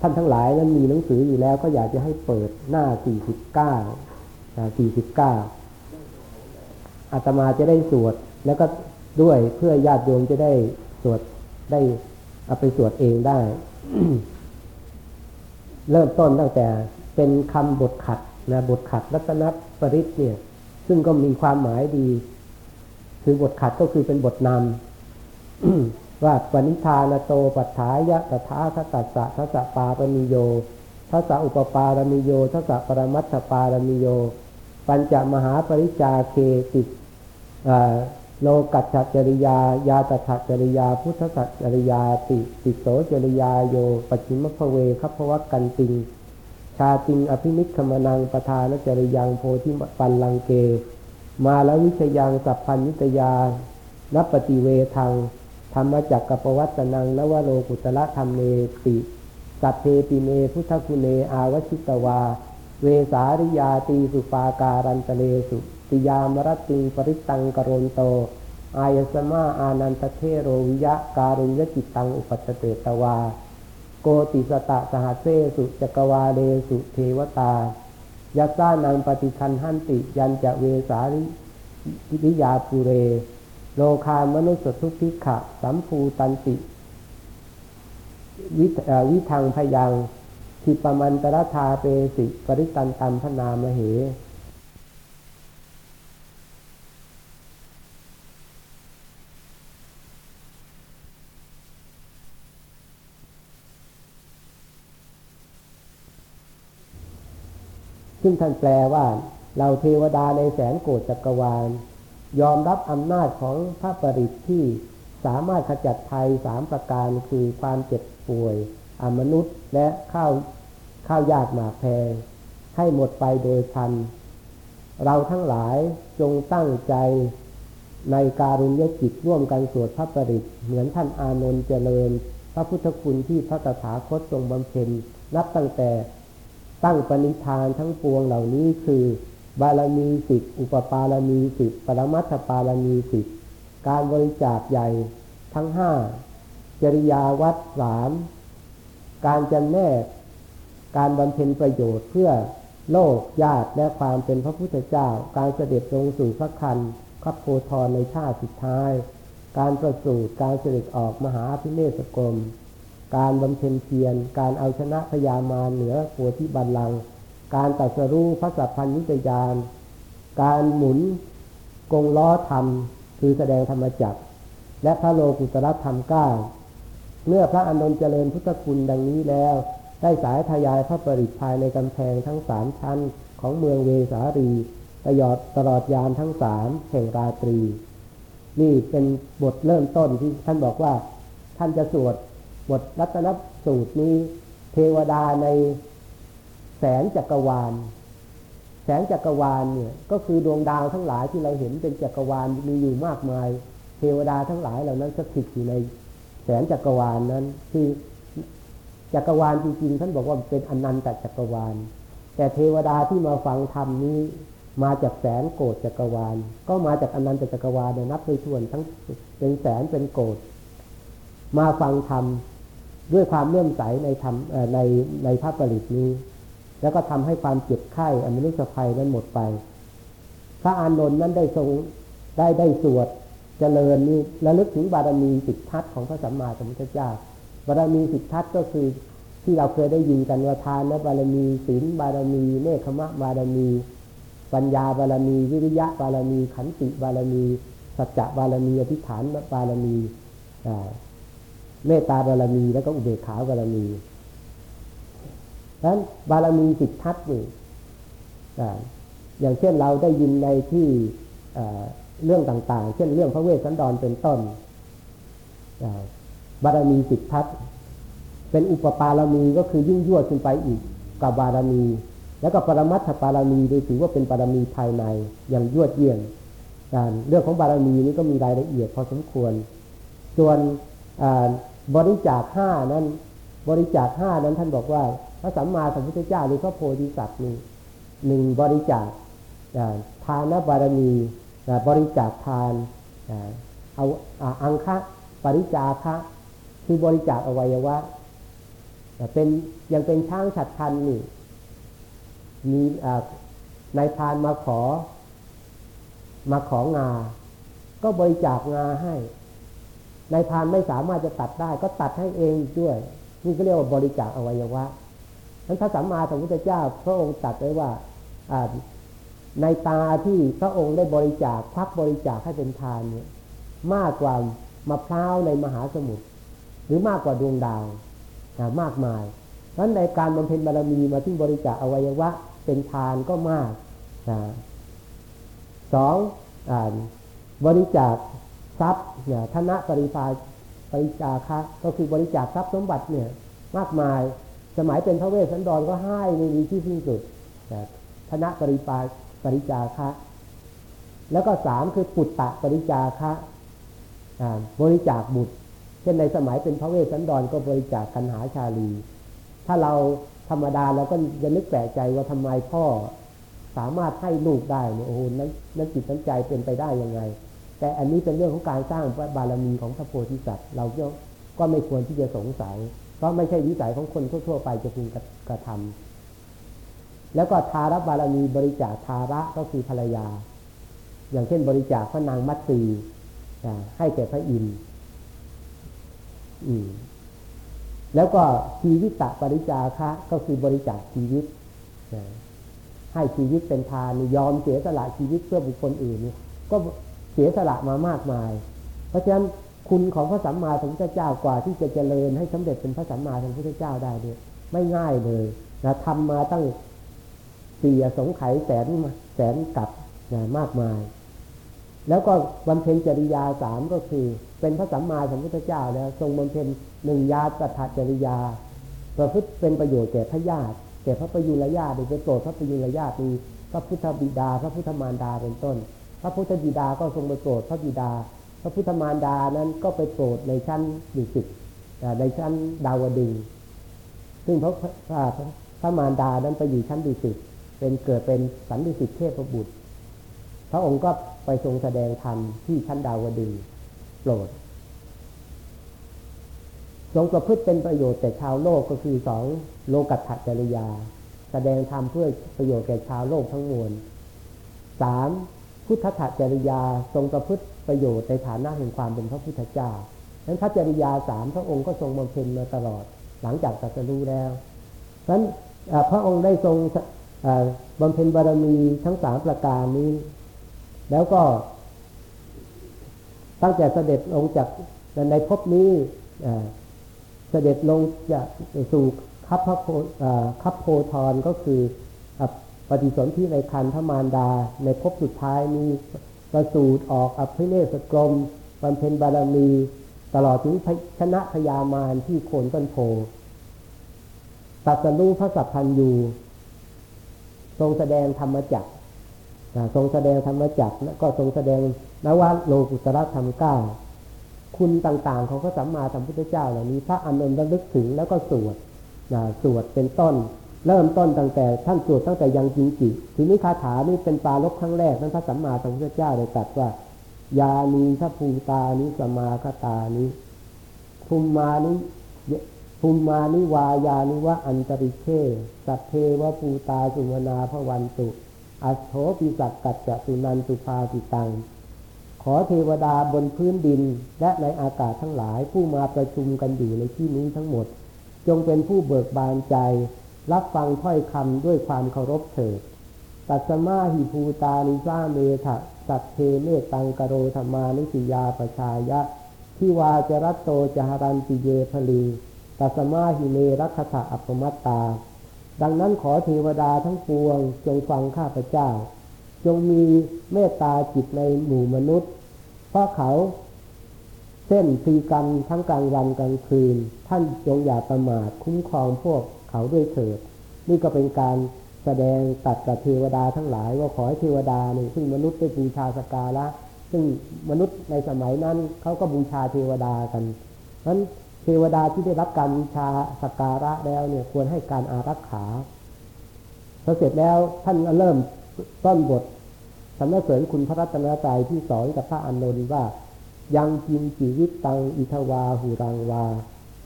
ท่านทั้งหลายนั้นมีหนังสืออยู่แล้วก็อยากจะให้เปิดหน้า 49สี่สิบเก้าอาตมาจะได้สวดแล้วก็ด้วยเพื่อญาติโยมจะได้สวด ได้เอาไปสวดเองได้ เริ่มต้นตั้งแต่เป็นคำบทขัดนะบทขัดรัตนปริศเนี่ย ซึ่งก็มีความหมายดี คือบทขัดก็คือเป็นบทนำว่าปณิธานโตปัฏฐายะตถาคตัสสะทัสสะปาปนิโยทัสสะอุปปารมิโยทัสสะปรมัตถปารมิโย ปัญจมหาปริจาเคติ โลกัจจริยา ยาตถจริยา พุทธสัจจริยาติติโสจริยาโยปัจฉิมภเวคัพวักกันติง ชาติงอภินิคมนังปทานจริยังโพธิปันลังเก มาแลวิชยังสัพพัญญิตยานับปฏิเวทังธรรมจักกปวัตนังนวโรกุตละธรรมเนติสัพเพปิเมพุทธคุเนอาวชิตวา เวสาริยาตีสุปาการันตเลสุ ติยามรติงปริตังกรณโต อายสมาอานันตเทโรวิยะการุญยจิตตังอุปัตเตตวา โกติสตะสหเสสุจักวาเลสุเทวตายัสานังปฏิคันหันติยันจะเวสาริวิยาปุเร โลคามนุสทุพิขะ สัมภูตันติวิวิทังพยังทิปมันตรธาเปสิ ปริตันตัมพนามเห ซึ่งท่านแปลว่าเราเทวดาในแสนโกฏจักรวาล ยอมรับอำนาจของพระปริตที่สามารถขจัดภัยสามประการคือความเจ็บป่วย อมนุษย์และข้าวข้าวยากหมากแพง ให้หมดไปโดยพัน เราทั้งหลายจงตั้งใจในการุญยจิตร่วมกันสวดพระปริตเหมือนท่านอานนท์เจริญ พระพุทธคุณที่พระตถาคตทรงบำเพ็ญนับตั้งแต่ ตั้งปณิธานทั้งปวงเหล่านี้คือบารมีสิบอุปปารมีสิบปรมัตถปารมีสิบการบริจาคใหญ่ทั้งห้าจริยาวัดสามการจำแนก การบำเพ็ญประโยชน์เพื่อโลกญาติและความเป็นพระพุทธเจ้า การเสด็จลงสู่พระคันพระโพธรในชาติสุดท้าย การประสูติการเสด็จออกมหาพิเนศกรม การบำเพ็ญเพียร การเอาชนะพยามาเหนือโพธิบัลลังก์การตัดสรู้พระสัพพัญญุตยาน การหมุนกงล้อธรรม คือแสดงธรรมจักร และพระโลกุตรธรรมก้าเมื่อพระอานนท์เจริญพุทธคุณดังนี้แล้ว ได้สายทยายพระปริภายในกำแพงทั้งสามชั้นของเมืองเวสารีตลอดตลอดยามทั้งสามแห่งราตรี นี่เป็นบทเริ่มต้นที่ท่านบอกว่า ท่านจะสวด บทรัตนสูตรนี้ เทวดาในแสงจักรวาล แสงจักรวาลเนี่ยก็คือดวงดาวทั้งหลายที่เราเห็นเป็นจักรวาลมีอยู่มากมาย เทวดาทั้งหลายเหล่านั้นสถิตอยู่ในแสนจักรวาลนั้นที่จักรวาลจริงๆท่านบอกว่าเป็นอนันตจักรวาล แต่เทวดาที่มาฟังธรรมนี้ มาจากแสนโกดจักรวาล ก็มาจากอนันตจักรวาลนับไม่ถ้วนทั้งเป็นแสนเป็นโกดมาฟังธรรม ด้วยความเลื่อมใสในธรรมในในพระปริตนี้ แล้วก็ทำให้ความเจ็บไข้อมนุษยภัยนั้นหมดไป พระอานนท์นั้นได้ทรงได้ได้สวดเจริญนี่ระลึกถึงบารมีสิทธัตของพระสัมมาสัมพุทธเจ้า บารมีสิทธัตก็คือที่เราเคยได้ยินกันว่าทานบารมีศีลบารมีเนคขมะบารมี ปัญญาบารมี วิริยะบารมี ขันติบารมี สัจจะบารมีอธิษฐานบารมี เมตตาบารมีแล้วก็อุเบกขาบารมีดังนั้นบารมีสิทธัตนี่อย่างเช่นเราได้ยินในที่เรื่องต่างๆ เช่นเรื่องพระเวสสันดรเป็นต้น บารมีสิทธัตเป็นอุปปารมีก็คือยิ่งยวดขึ้นไปอีกกับบารมี แล้วก็ปรมัตถปารมีโดยถือว่าเป็นบารมีภายในอย่างยวดเยี่ยมการเรื่องของบารมีนี้ก็มีรายละเอียดพอสมควร ส่วน บริจาคห้านั้น บริจาคห้านั้นท่านบอกว่า พระสัมมาสัมพุทธเจ้าหรือพระโพธิสัตว์นี่หนึ่งบริจาคทานบารมีบริจาคทานเอาอังคะปริจาคะคือบริจาคอวัยวะเป็นยังเป็นช้างฉัดพันนี่มีนายพานมาขอ มาของา ก็บริจาคงาให้ นายพานไม่สามารถจะตัดได้ ก็ตัดให้เองด้วย นี่ก็เรียกว่าบริจาคอวัยวะนั้นพระสัมมาสัมพุทธเจ้า พระองค์ตัดไว้ว่าในตาที่พระองค์ได้บริจาคพักบริจาคให้เป็นทานเนี่ยมากกว่ามะพร้าวในมหาสมุทรหรือมากกว่าดวงดาวมากมายเพราะในการบำเพ็ญบารมีมาที่บริจาคอวัยวะเป็นทานก็มากสองบริจาค ทรัพย์เนี่ยธนะปริภาปริจาคะก็คือบริจาคทรัพย์สมบัติเนี่ยมากมาย สมัยเป็นพระเวสสันดรก็ให้ไม่มีที่สิ้นสุดธนปริปาปริจาคะ แล้วก็สามคือปุตตะปริจาคะบริจาคบุตร เช่นในสมัยเป็นพระเวสสันดรก็บริจาคกันหาชาลี ถ้าเราธรรมดาเราก็จะนึกแปลกใจว่าทำไมพ่อสามารถให้ลูกได้เนี่ยโอ้โหนั้นนั้นจิตนั้นใจเป็นไปได้ยังไง แต่อันนี้เป็นเรื่องของการสร้างบารมีของพระโพธิสัตว์ เราก็ไม่ควรที่จะสงสัย เพราะไม่ใช่วิสัยของคนทั่ว ๆ ไปจะพึงกระทำแล้วก็ทารบารมีบริจาคทาระก็คือภรรยา อย่างเช่นบริจาคพระนางมัตสีให้แก่พระอินทร์แล้วก็ชีวิตตะปริจาคะก็คือบริจาคชีวิต ให้ชีวิตเป็นทานยอมเสียสละชีวิตเพื่อบุคคลอื่นก็ เสียสละมามากมาย เพราะฉะนั้นคุณของพระสัมมาสัมพุทธเจ้ากว่าที่จะเจริญให้สำเร็จเป็นพระสัมมาสัมพุทธเจ้าได้เนี่ยไม่ง่ายเลยนะทำมาตั้งสี่สงไขยแสนแสนกับนะมากมาย แล้วก็บำเพ็ญจริยาสามก็คือ เป็นพระสัมมาสัมพุทธเจ้าแล้ว ทรงบำเพ็ญหนึ่งญาติัจริยา ประพฤติเป็นประโยชน์แก่พระญาติแก่พระประยุรญาติไปโปรดพระประยุรญาติมีพระพุทธบิดา พระพุทธมารดาเป็นต้น ระพุทธบิดาก็ทรงไปโปรดพระบิดา พระพุทธมารดานั้นก็ไปโปรดในชั้นดุสิตในชั้นดาวดึงซึ่งพระพระมารดานั้นไปอยู่ชั้นดุสิตเป็นเกิดเป็นสันดุสิตเทพบุตร พระองค์ก็ไปทรงแสดงธรรมที่ชั้นดาวดึงโปรดทรงประพฤติเป็นประโยชน์แต่ชาวโลกก็คือสองโลกัตถจริยา แสดงธรรมเพื่อประโยชน์แก่ชาวโลกทั้งมวลสาม พุทธถจริยาทรงประพฤติประโยชน์ในฐานะแห่งความเป็นพระพุทธเจ้าดังนั้นพระจริยาสามพระองค์ก็ทรงบำเพ็ญมาตลอดหลังจากตรัสรู้แล้วดังนั้นพระองค์ได้ทรงบำเพ็ญบารมีทั้งสามประการนี้ แล้วก็ ตั้งแต่เสด็จลงจากในภพนี้เสด็จลงจะสู่คับพระโพคับโพธรก็คือ ปฏิสนธิในคันธมารดา ในภพสุดท้ายนี้ประสูตรออกอภิเนศกรมบำเพ็ญบารมี ตลอดถึงชนะพยามารที่โคนต้นโพตัดสรู้พระสัพพันยูทรงแสดงธรรมจักรทรงแสดงธรรมจักรแล้วก็ทรงแสดงนวัตโลกุตระธรรมเก้าคุณต่างๆของพระสัมมาสัมพุทธเจ้าเหล่านี้พระอานนท์ระลึกถึงแล้วก็สวดสวดเป็นต้น เริ่มต้นตั้งแต่ท่านสวดตั้งแต่ยังจิงจิทีนี้คาถานี่เป็นปาลบครั้งแรกนั้นพระสัมมาสัมพุทธเจ้าเลยตรัสว่ายานีทัภูตานิสมาคตานิภูมมานิภูมมานิวายานิวะอันตริเชสัพเพวะปูตาสุวนาพวันตุอัโถปิสักกัจจสุนันตุภาติตัง ขอเทวดาบนพื้นดินและในอากาศทั้งหลายผู้มาประชุมกันอยู่ในที่นี้ทั้งหมด จงเป็นผู้เบิกบานใจ รับฟังถ้อยคำด้วยความเคารพเถิดตัสมาหิภูตานิสาเมถะสัพเพ เมตตัง กะโรถะ มานุสิยา ปะชายะทิวา จะ รัตโต จะ หะรันติเย พะลิง ตัสมาหิเน รักขะถะอัปปะมัตตา ดังนั้นขอเทวดาทั้งปวง จงฟังข้าพเจ้า จงมีเมตตาจิตในหมู่มนุษย์ เพราะเขา เส้นตีกันทั้งกลางวันกลางคืน ท่านจงอย่าประมาทคุ้มครองพวก เขาด้วยเถิด นี่ก็เป็นการแสดงตัดกับเทวดาทั้งหลาย ว่าขอให้เทวดาเนี่ยซึ่งมนุษย์ได้บูชาสการะ ซึ่งมนุษย์ในสมัยนั้นเขาก็บูชาเทวดากันเพรานั้นเทวดาที่ได้รับการบูชาสการะแล้วเนี่ยควรให้การอารักขาพอเสร็จแล้วท่านเริ่มต้นบทสรรเสริญคุณพระรัตนตรัยที่สอนกับพระอานนท์ว่า ยังจินจีวิตตังอิทวาหูรังวา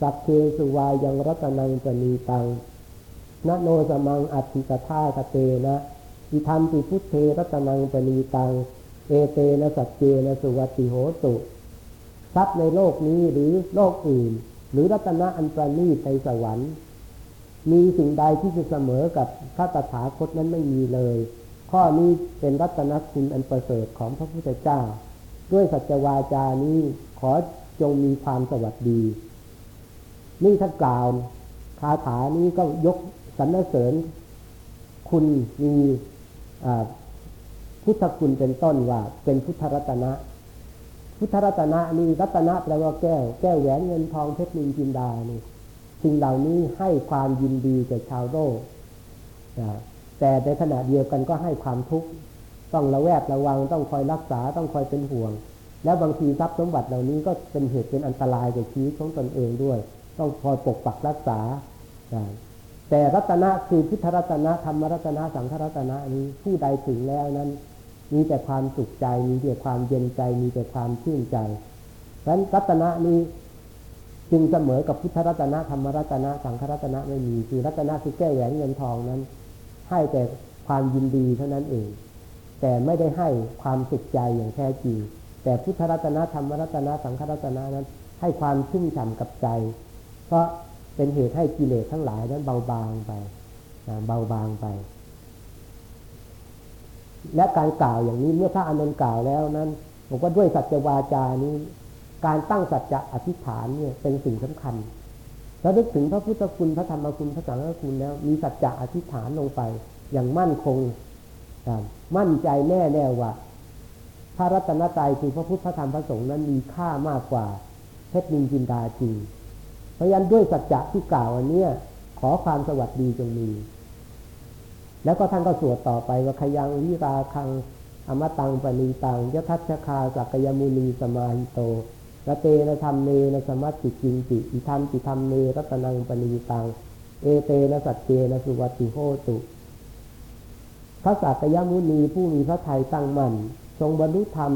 สักเคสุวายังรัตนังจะมีตังนโนสมังอัติกธาคเตนะอิธรรมปิพุทเทรัตนังปณีตัง เอเตนะสัจเจนะสุวัติโหตุทรัพย์ในโลกนี้หรือโลกอื่น หรือรัตนะอันประณีตในสวรรค์ มีสิ่งใดที่จะเสมอกับพระตถาคตนั้นไม่มีเลย ข้อนี้เป็นรัตนคุณอันประเสริฐของพระพุทธเจ้า ด้วยสัจวาจานี้ขอจงมีความสวัสดี นี่ท่านกล่าวคาถานี้ก็ยกสรรเสริญ คุณมีพุทธคุณเป็นต้นว่าเป็นพุทธรัตนะ พุทธรัตนะนี่รัตนะแปลว่าแก้ว แก้วแหวนเงินทองเพชรนินจินดานี่สิ่งเหล่านี้ให้ความยินดีแก่ชาวโลกแต่ในขณะเดียวกันก็ให้ความทุกข์ต้องระแวดระวังต้องคอยรักษาต้องคอยเป็นห่วง แล้วบางทีทรัพย์สมบัติเหล่านี้ก็เป็นเหตุเป็นอันตรายแก่ชีวิตของตนเองด้วย ต้องคอยปกปักรักษา แต่รัตนะคือพุทธรัตนะธรรมรัตนะสังฆรัตนะนี้ผู้ใดถึงแล้วนั้น มีแต่ความสุขใจ มีแต่ความเย็นใจ มีแต่ความชื่นใจเพราะฉะนั้นรัตนะนี้จึงเสมอกับพุทธรัตนะธรรมรัตนะสังฆรัตนะไม่มีคือรัตนะคือแก้แหวนเงินทองนั้น ให้แต่ความยินดีเท่านั้นเอง แต่ไม่ได้ให้ความสุขใจอย่างแท้จริงแต่พุทธรัตนะธรรมรัตนะสังฆรัตนะนั้น ให้ความชุ่มฉ่ากับใจ เพราะเป็นเหตุให้กิเลสทั้งหลายนั้นเบาบางไปเบาบางไป และการกล่าวอย่างนี้เมื่อพระอานนท์กล่าวแล้วนั้นบอกว่าด้วยสัจวาจานี้ การตั้งสัจจะอธิษฐานเนี่ยเป็นสิ่งสำคัญแล้วนึกถึงพระพุทธคุณพระธรรมคุณพระสังฆคุณแล้ว มีสัจจะอธิษฐานลงไป อย่างมั่นคงมั่นใจแน่แน่ว่าพระรัตนตรัยคือพระพุทธพระธรรมพระสงฆ์นั้นมีค่ามากกว่าเพชรนินจินดาจริง เพราะฉะนั้นด้วยสัจจะที่กล่าวอันเนี้ยขอความสวัสดีจงมี แล้วก็ท่านก็สวดต่อไปว่าขยังวิราคังอมตังปณีตังยทัชคาสักยมุนีสมาหิโตระเตนะธรรมเนนะสมัติจิงจิอิธรรมจิธรรมเนรัตนังปณีตัง เอเตนะสัจเจนะสุวัติโหตุพระสักยมุนีผู้มีพระทัยตั้งมั่นทรงบรรลุธรรม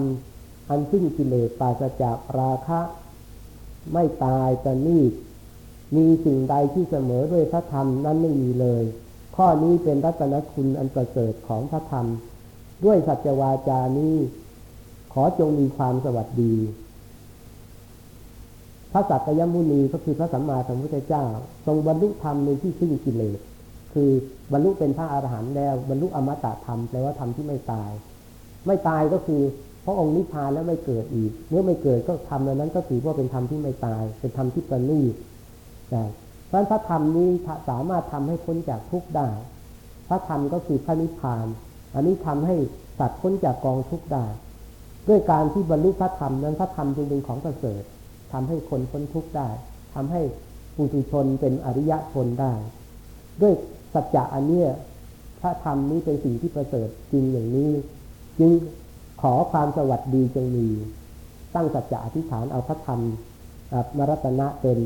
อันสิ้นกิเลสปราศจากราคะ ไม่ตายจะนีด มีสิ่งใดที่เสมอด้วยพระธรรมนั้นไม่มีเลย ข้อนี้เป็นรัตนคุณอันประเสริฐของพระธรรม ด้วยสัจวาจานี้ขอจงมีความสวัสดี พระสักยมุนีก็คือพระสัมมาสัมพุทธเจ้า ทรงบรรลุธรรมในที่สิ้นกิเลส คือบรรลุเป็นพระอรหันต์แล้ว บรรลุอมตะธรรมแปลว่าธรรมที่ไม่ตาย ไม่ตายก็คือพระองค์นิพพานแล้วไม่เกิดอีก เมื่อไม่เกิดก็ทำนั้นก็ถือว่าเป็นธรรมที่ไม่ตาย เป็นธรรมที่ประณีต ได้เพราะพระธรรมนี้สามารถทำให้พ้นจากทุกข์ได้ พระธรรมก็คือพระนิพพาน อันนี้ทำให้สัตว์พ้นจากกองทุกข์ได้ ด้วยการที่บรรลุพระธรรมนั้นพระธรรมจึงเป็นของประเสริฐทำให้คนพ้นทุกข์ได้ทำให้ปุถุชนเป็นอริยชนได้ ด้วยสัจจะอันนี้พระธรรมนี้เป็นสิ่งที่ประเสริฐจริงอย่างนี้ จึงขอความสวัสดีจงมี ตั้งสัจจะอธิษฐานเอาพระธรรมมรัตนะเป็น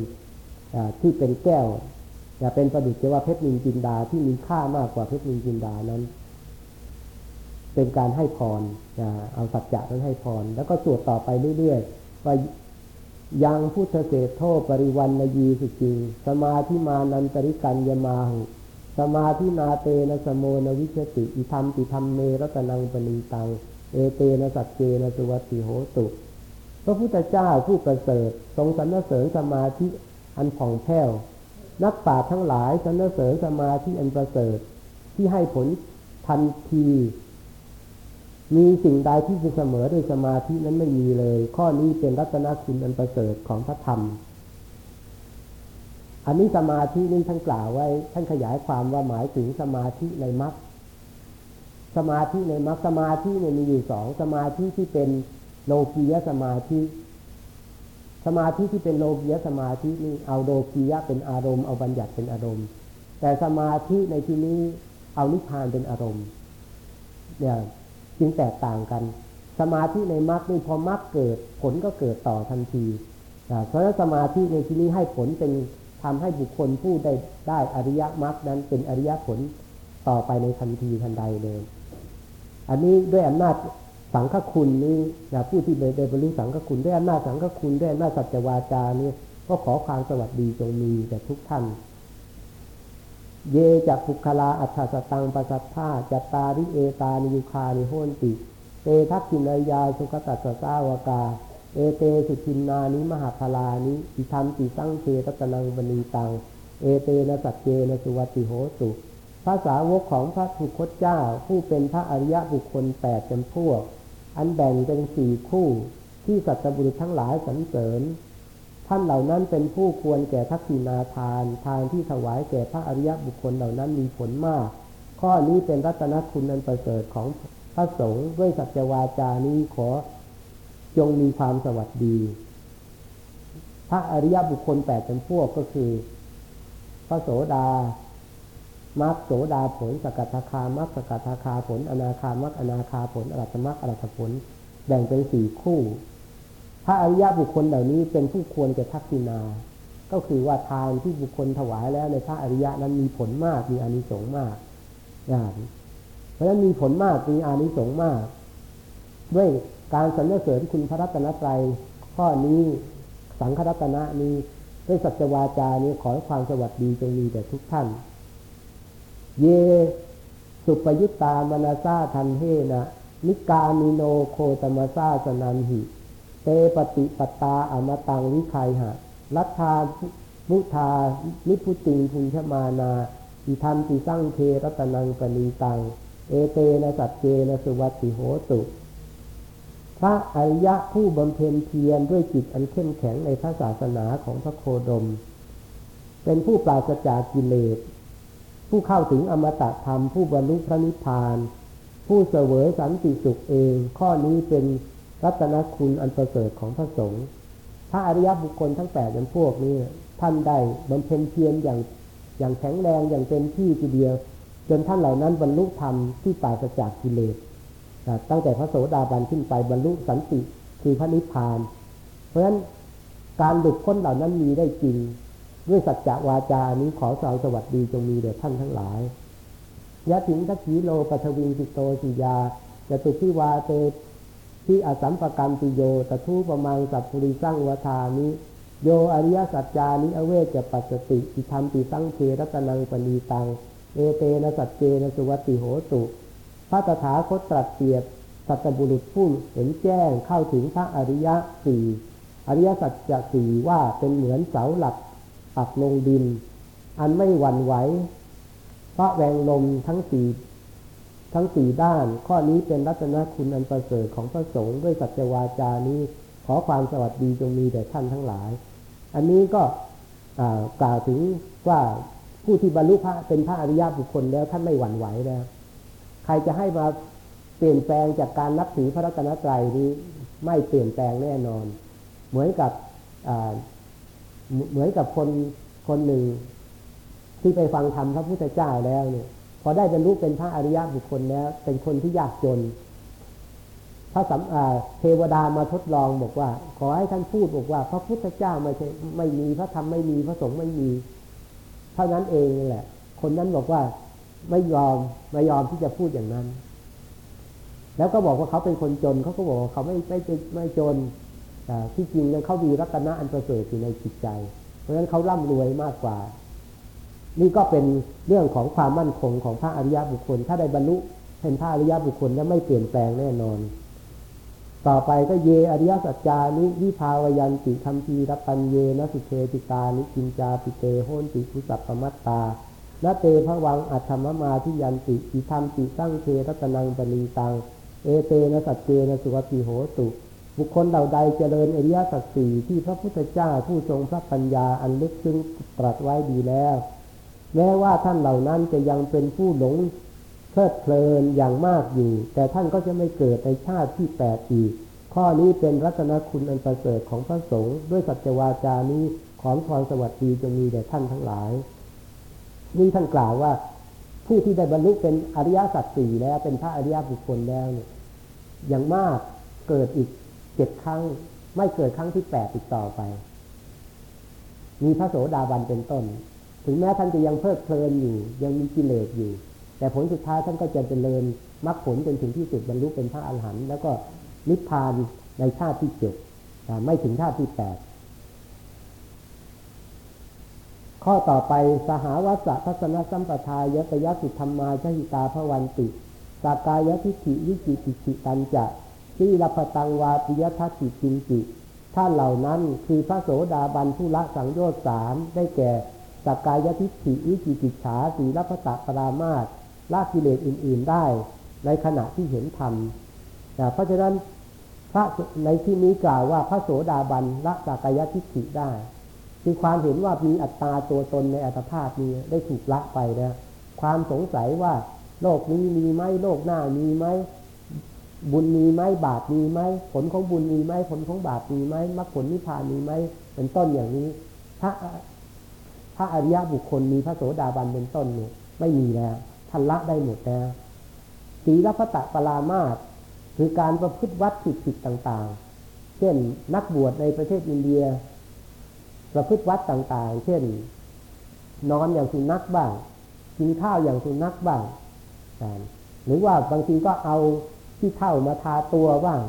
ที่เป็นแก้วจะเป็นประดุจว่าเพชรนินจินดาที่มีค่ามากกว่าเพชรนินจินดานั้น เป็นการให้พรเอาสัจจะนั้นให้พร แล้วก็สวดต่อไปเรื่อยๆว่ายังพุทธเศษโทปริวันนยีสุจิงสมาธิมานันตริกัญยมาหุสมาธินาเตนะสโมนวิชติ อิธรรมติธรรมเมรัตนังปณีตัง เอเตนะสัจเจนะสุวัติโหตุ พระพุทธเจ้าผู้ประเสริฐทรงสรรเสริญสมาธิ อันผ่องแผ้ว นักปราชญ์ทั้งหลายสรรเสริญสมาธิอันประเสริฐที่ให้ผลทันที มีสิ่งใดที่จะเสมอด้วยสมาธินั้นไม่มีเลย ข้อนี้เป็นรัตนคุณอันประเสริฐของพระธรรม อันนี้สมาธินี้ท่านกล่าวไว้ ท่านขยายความว่าหมายถึงสมาธิในมรรคสมาธิในมรรคสมาธิเนี่ยมีอยู่สองสมาธิที่เป็นโลกียสมาธิ สมาธิที่เป็นโลกียสมาธินี่เอาโลกียะเป็นอารมณ์เอาบัญญัติเป็นอารมณ์ แต่สมาธิในที่นี้เอานิพพานเป็นอารมณ์เนี่ยจึงแตกต่างกัน สมาธิในมรรคนี่พอมรรคเกิดผลก็เกิดต่อทันทีเพราะฉะนั้นสมาธิในที่นี้ให้ผลเป็นทำให้บุคคลผู้ได้ได้อริยมรรคนั้นเป็นอริยผลต่อไปในทันทีทันใดเลย อันนี้ด้วยอำนาจ สังฆคุณนี้นะผู้ที่ได้บรรลุสังฆคุณได้อำนาจสังฆคุณได้อำนาจสัจวาจานี้ก็ขอความสวัสดีจงมีแก่ทุกท่าน เยจักภุคลาอัฏฐสตังปัสสัทธาจัตตาริเอตานิยุคานิโหนติเตทักขินายาสุขตัสสะวกา เอเตสุทินนานิมหาพลานิอิทัมติสั้งเทตตนังบณีตัง เอเตนะสัจเจนะสุวัติโหสุภาษาวกของพระสุคตเจ้า ผู้เป็นพระอริยบุคคลแปดจำพวก อันแบ่งเป็นสี่คู่ที่สัตบุรุษทั้งหลายสรรเสริญ ท่านเหล่านั้นเป็นผู้ควรแก่ทักษินาทาน ทานที่ถวายแก่พระอริยบุคคลเหล่านั้นมีผลมาก ข้อนี้เป็นรัตนคุณอันประเสริฐของพระสงฆ์ด้วยสัจวาจานี้ขอจงมีความสวัสดี พระอริยบุคคลแปดจำพวกก็คือ พระโสดา มัคโสดาผลสกัทาคามัคสกัทาคาผล อนาคามัคอนาคาผลอรัตมัคอรัตผล แบ่งเป็นสี่คู่พระอริยบุคคลเหล่านี้เป็นผู้ควรจะทักษินาก็คือว่าทานที่บุคคลถวายแล้วในพระอริยะนั้นมีผลมากมีอานิสงส์มากอย่างเพราะฉะนั้นมีผลมากมีอานิสงส์มาก ด้วยการสรรเสริญคุณพระรัตนตรัยข้อนี้สังฆรัตนะนี้ด้วยสัจวาจานี้ขอให้ความสวัสดีจงมีแด่ทุกท่าน เย สุปยุตตามนาซาทันเฮนะนิกามิโนโคตมาซาสนันหิ เตปฏิปตาอมตังวิคัยหะรัฐามุทานิพุติงพุญชมานา อิทัมติสร้างเทรัตนังปณีตัง เอเตนะสัจเจนะสุวัติโหตุ พระอริยะผู้บำเพ็ญเพียรด้วยจิตอันเข้มแข็งในพระศาสนาของพระโคดม เป็นผู้ปราศจากกิเลส ผู้เข้าถึงอมตะธรรม ผู้บรรลุพระนิพพาน ผู้เสวยสันติสุขเอง ข้อนี้เป็นรัตนคุณอันประเสริฐของพระสงฆ์พระอริยบุคคลทั้งแปดจำพวกนี้ท่านได้บำเพ็ญเพียรอย่างอย่างแข็งแรงอย่างเต็มที่ทีเดียว จนท่านเหล่านั้นบรรลุธรรมที่ปราศจากกิเลสตั้งแต่พระโสดาบันขึ้นไปบรรลุสันติคือพระนิพพาน เพราะฉะนั้นการหลุดพ้นเหล่านั้นมีได้จริง ด้วยสัจจะวาจานี้ขอสาวสวัสดีจงมีแด่ท่านทั้งหลายยะถิงทักขีโลปัทวิงสิโตสิยาจตุพิวาเตที่อสัมปกรรมติโยตทูประมังสัพพุริสั่งวทานิโยอริยสัจจานิอเวจะปัสติอิธรรมติสังเครัตนังปณีตัง เอเตนะสัจเจนะสุวัติโหตุพระตถาคตตรัสเปรียบสัตบุรุษผู้เห็นแจ้งเข้าถึงพระอริยสี่อริยสัจจะสี่ว่าเป็นเหมือนเสาหลัก ปักลงดิน อันไม่หวั่นไหวพระแรงลมทั้งสี่ทั้งสี่ด้าน ข้อนี้เป็นรัตนคุณอันประเสริฐของพระสงฆ์ด้วยสัจวาจานี้ ขอความสวัสดีจงมีแด่ท่านทั้งหลาย อันนี้ก็กล่าวถึงว่าผู้ที่บรรลุพระเป็นพระอริยบุคคลแล้วท่านไม่หวั่นไหวแล้ว ใครจะให้มาเปลี่ยนแปลงจากการนับถือพระรัตนตรัยนี้ไม่เปลี่ยนแปลงแน่นอน เหมือนกับ เหมือนกับคนคนหนึ่ง ที่ไปฟังธรรมพระพุทธเจ้าแล้วเนี่ยพอได้บรรลุเป็นพระอริยบุคคลแล้ว เป็นคนที่ยากจน พระสัมเทวดามาทดลองบอกว่า ขอให้ท่านพูดบอกว่า พระพุทธเจ้าไม่ใช่ไม่มีพระธรรมไม่มีพระสงฆ์ไม่มี เท่านั้นเองแหละ คนนั้นบอกว่าไม่ยอมไม่ยอมที่จะพูดอย่างนั้น แล้วก็บอกว่าเขาเป็นคนจนเขาก็บอกว่าเขาไม่ไม่ไม่จน ที่จริงเขามีรัตนะอันประเสริฐอยู่ในจิตใจ เพราะฉะนั้นเขาร่ำรวยมากกว่า นี่ก็เป็นเรื่องของความมั่นคงของพระอริยบุคคล ถ้าได้บรรลุเป็นพระอริยบุคคลแล้วไม่เปลี่ยนแปลงแน่นอน ต่อไปก็เยอริยสัจจานิวิภาวยันติคำพีรปัญเยนสุเทติตานิกินจาปิเตโหนติคุสัพปมัตตาละเตพระวังอัตธรรมมาที่ยันติอิธรรมติสร้างเทรัตนังปณีตัง เอเตนะสัจเจนะสุวัติโหตุ บุคคลเหล่าใดเจริญอริยสัจสี่ที่พระพุทธเจ้าผู้ทรงพระปัญญาอันลึกซึ้งตรัสไว้ดีแล้ว แม้ว่าท่านเหล่านั้นจะยังเป็นผู้หลงเพลิดเพลินอย่างมากอยู่ แต่ท่านก็จะไม่เกิดในชาติที่แปดอีก ข้อนี้เป็นรัตนคุณอันประเสริฐของพระสงฆ์ด้วยสัจวาจานี้ของพรสวัสดีจะมีแด่ท่านทั้งหลาย นี่ท่านกล่าวว่า ผู้ที่ได้บรรลุเป็นอริยสัจสี่แล้วเป็นพระอริยบุคคลแล้วเนี่ยอย่างมากเกิดอีก เจ็ดครั้งไม่เกิดครั้งที่แปดติดต่อไป มีพระโสดาบันเป็นต้น ถึงแม้ท่านจะยังเพลิดเพลินอยู่ ยังมีกิเลสอยู่ แต่ผลสุดท้ายท่านก็จะเจริญมรรคผลจนถึงที่สุดบรรลุเป็นพระอรหันต์แล้วก็นิพพานในชาติที่เจ็ดไม่ถึงชาติที่แปดข้อต่อไปสหาวัสสะทัศนสัมปทายตยสุธรรมาชหิตาพวันติ สากายทิฏฐิวิจิติจิตันจะ สีรพตังวาปิยทัติจินจิท่านเหล่านั้นคือพระโสดาบันผู้ละสังโยชน์สามได้แก่สกายทิฏฐิวิจิกิจฉาสีรพตะปรามาตละกิเลสอื่น ๆได้ ในขณะที่เห็นธรรมเพราะฉะนั้นพระในที่นี้กล่าวว่าพระโสดาบันละสกายทิฏฐิได้ คือความเห็นว่ามีอัตตาตัวตนในอัตภาพนี้ได้ถูกละไปนะความสงสัยว่าโลกนี้มีไหมโลกหน้ามีไหม บุญมีไหมบาปมีไหมผลของบุญมีไหมผลของบาปมีไหมมรรคผลนิพพานมีไหมเป็นต้นอย่างนี้พระพระอริยบุคคลมีพระโสดาบันเป็นต้นเนี่ยไม่มีแล้วท่านละได้หมดแล้วสีรพตะปรามาตคือการประพฤติวัดผิดผิดต่างๆ เช่นนักบวชในประเทศอินเดีย ประพฤติวัดต่างๆ เช่น นอนอย่างสุนัขบ้าง กินข้าวอย่างสุนัขบ้างหรือว่าบางทีก็เอา ที่เท่ามาทาตัวบ้าง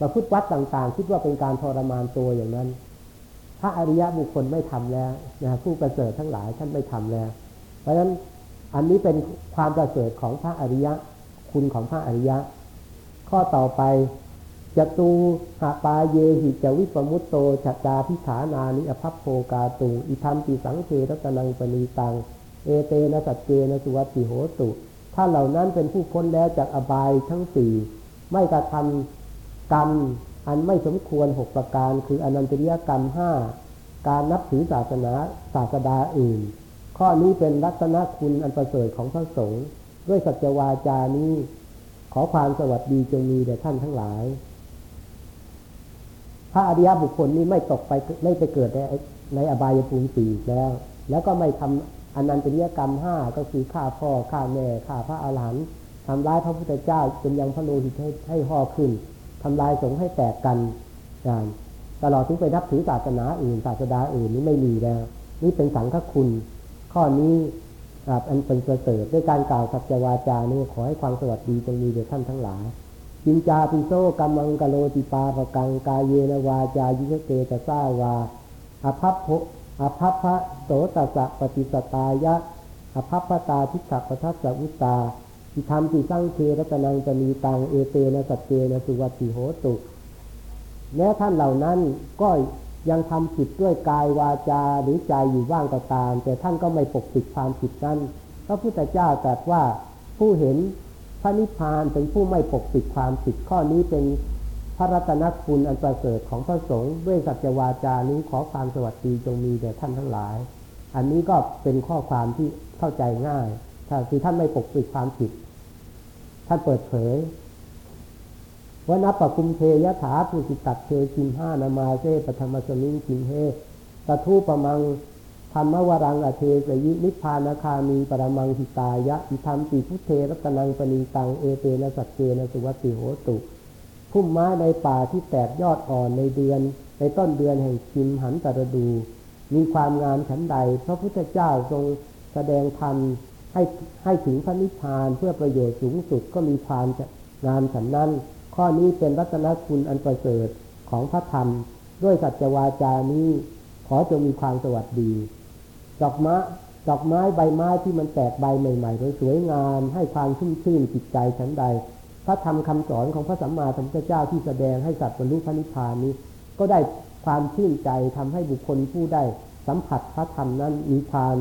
ประพฤติวัดต่างๆ คิดว่าเป็นการทรมานตัวอย่างนั้น พระอริยะบุคคลไม่ทำแล้วนะผู้ประเสริฐทั้งหลายท่านไม่ทำแล้ว เพราะฉะนั้นอันนี้เป็นความประเสริฐของพระอริยะ คุณของพระอริยะ ข้อต่อไปจตูหาปาเยหิจวิปมุตโตชัจาพิฐานานิอภัพโภกาตุอิธรรมปิสังเทรัตนังปณีตัง เอเตนะสัจเจนะสุวัติโหตุ ถ้าเหล่านั้นเป็นผู้พ้นแล้วจากอบายทั้งสี่ไม่กระทำกรรมอันไม่สมควรหกประการ คืออนันตริยกรรมห้าการนับถือศาสนาศาสดาอื่น ข้อนี้เป็นลักษณะคุณอันประเสริฐของพระสงฆ์ด้วยสัจวาจานี้ ขอความสวัสดีจงมีแด่ท่านทั้งหลาย พระอริยบุคคลนี้ไม่ตกไปไม่ไปเกิดในในอบายภูมิสี่แล้ว แล้วก็ไม่ทำ อนันตริยกรรมห้าก็คือฆ่าพ่อฆ่าแม่ฆ่าพระอาหารหันต์ทำร้ายพระพุทธเจ้าจนยังพระโลหิตให้ให้ห่อขึ้นทำลายสงฆ์ให้แตกกันการตลอดถึงไปนับถือศาสนาอื่น ศาสดาอื่นนี้ไม่มีแล้ว นี่เป็นสังฆคุณ ข้อนี้อันเป็นประเสริฐด้วยการกล่าวสัจวาจานี่ขอให้ความสวัสดีจงมีแด่ท่านทั้งหลายกิญจาปิโส กัมมังกะโรติปาปะกังกาเยนะ วาจายุทะ เจตะสาวา อะภัพโพ โส ตัสสะ ปะฏิจฉะทายะ อะภัพพะตาทิฏฐะปะทัสสะ วุตตา อิทัมปิสังเฆ ระตะนัง ปะณีตังเอเตนะสัจเจนะสุวัตถิโหตุแม้ท่านเหล่านั้นก็ยังทำผิดด้วยกายวาจาหรือใจอยู่บ้างก็ตาม แต่ท่านก็ไม่ปกปิดความผิดนั้นพระพุทธเจ้าตรัสว่าผู้เห็นพระนิพพานเป็นผู้ไม่ปกปิดความผิดข้อนี้เป็น พระรัตนคุณอันประเสริฐของพระสงฆ์ด้วยสัจวาจานี้ขอความสวัสดีจงมีแด่ท่านทั้งหลาย อันนี้ก็เป็นข้อความที่เข้าใจง่าย ถ้าคือท่านไม่ปกปิดความผิด ท่านเปิดเผยว่านับปะคุมเทยถาปุสิตัดเทจิมห้านามาเซปธรรมสมิงจิมเฮตะทูปะมังธรรมวรังอเทสยินิพพานาคามีปรมังหิตายะอิธรรมติพุทเทรัตนังปณีตังเอเตนะสัจเจนะสุวัติโหตุ พุ่มไม้ในป่าที่แตกยอดอ่อนในเดือน ในต้นเดือนแห่งชิมหันตรดู มีความงามฉันใด พระพุทธเจ้าทรงแสดงธรรมให้ให้ถึงพระนิพพานเพื่อประโยชน์สูงสุดก็มีความงามฉันนั้น ข้อนี้เป็นรัตนคุณอันประเสริฐของพระธรรม ด้วยสัจวาจานี้ขอจงมีความสวัสดีดอกไม้ดอกไม้ใบไม้ที่มันแตกใบใหม่ๆสวยงาม ให้ความชุ่มชื่นจิตใจฉันใด พระธรรมคำสอนของพระสัมมาสัมพุทธเจ้าที่แสดงให้สัตว์บรรลุพระนิพพานนี้ ก็ได้ความชื่นใจทำให้บุคคลผู้ได้สัมผัสพระธรรมนั้นมีความ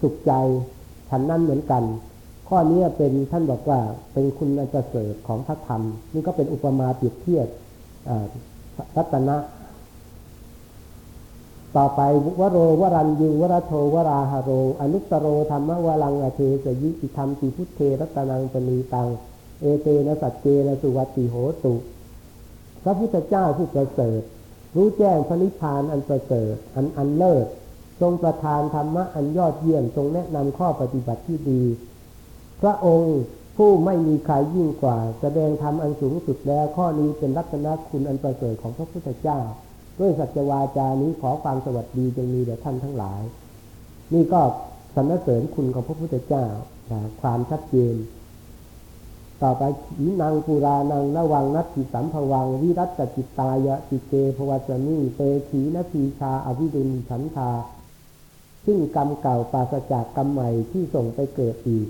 สุขใจฉันนั้นเหมือนกัน ข้อนี้เป็นท่านบอกว่าเป็นคุณอันประเสริฐของพระธรรม นี่ก็เป็นอุปมาเปรียบเทียบรัตนะต่อไปวโรวรันยูวรโทวราหโร อนุตโรธรรมวลังอเทสยิอิธรรมติพุทเทรัตนังปณีตัง เอเตนะสัจเจนะสุวัติโหตุ พระพุทธเจ้าผู้ประเสริฐ รู้แจ้งพระนิพพานอันประเสริฐอันอันเลิศทรงประทานธรรมะอันยอดเยี่ยมทรงแนะนำข้อปฏิบัติที่ดี พระองค์ผู้ไม่มีใครยิ่งกว่า แสดงธรรมอันสูงสุดแล้วข้อนี้เป็นลักษณะคุณอันประเสริฐของพระพุทธเจ้า ด้วยสัจวาจานี้ขอความสวัสดีจงมีแด่ท่านทั้งหลาย นี่ก็สรรเสริญคุณของพระพุทธเจ้าความชัดเจน ต่อไปขีนางปุรานังนวังนัตถิสัมภวัง วิรัตจิตตายะจิเตภวัสนีเตขีนทีชาอวิดุลฉันทาซึ่งกรรมเก่าปราศจากกรรมใหม่ที่ส่งไปเกิดอีก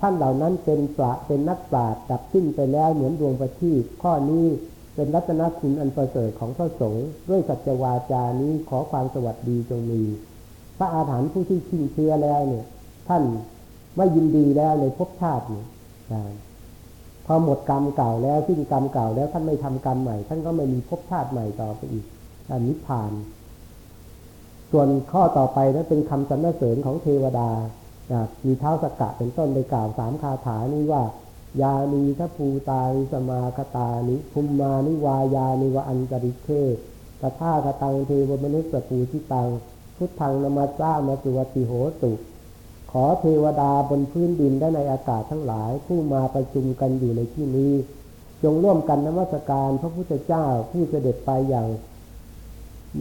ท่านเหล่านั้นเป็นปราเป็นนักปราชญ์ดับสิ้นไปแล้วเหมือนดวงประทีปข้อนี้เป็นรัตนคุณอันประเสริฐของพระสงฆ์ด้วยสัจวาจานี้ขอความสวัสดีจงมี พระอาถรรพ์ผู้ที่ชิงเชื้อแล้วเนี่ย ท่านไม่ยินดีแล้วในภพชาตินี้นะ อหมดกรรมเก่าแล้วสิ้นกรรมเก่าแล้วท่านไม่ทำกรรมใหม่ ท่านก็ไม่มีภพชาติใหม่ต่อไปอีกอันนิพพาน ส่วนข้อต่อไปนั้นเป็นคำสรรเสริญของเทวดานะมีเท้าสกกะเป็นต้นได้กล่าวสามคาถานี้ว่ายานีทัพภูตานิสมาคตานิภูมมานิวายานิวะอันจริเคตถาคตังเทวมนุษย์ปูชิตัง พุทธังนมัสสามาสุวติโหตุ ขอเทวดาบนพื้นดินและในอากาศทั้งหลาย ผู้มาประชุมกันอยู่ในที่นี้ จงร่วมกันนมัสการพระพุทธเจ้าผู้เสด็จไปอย่าง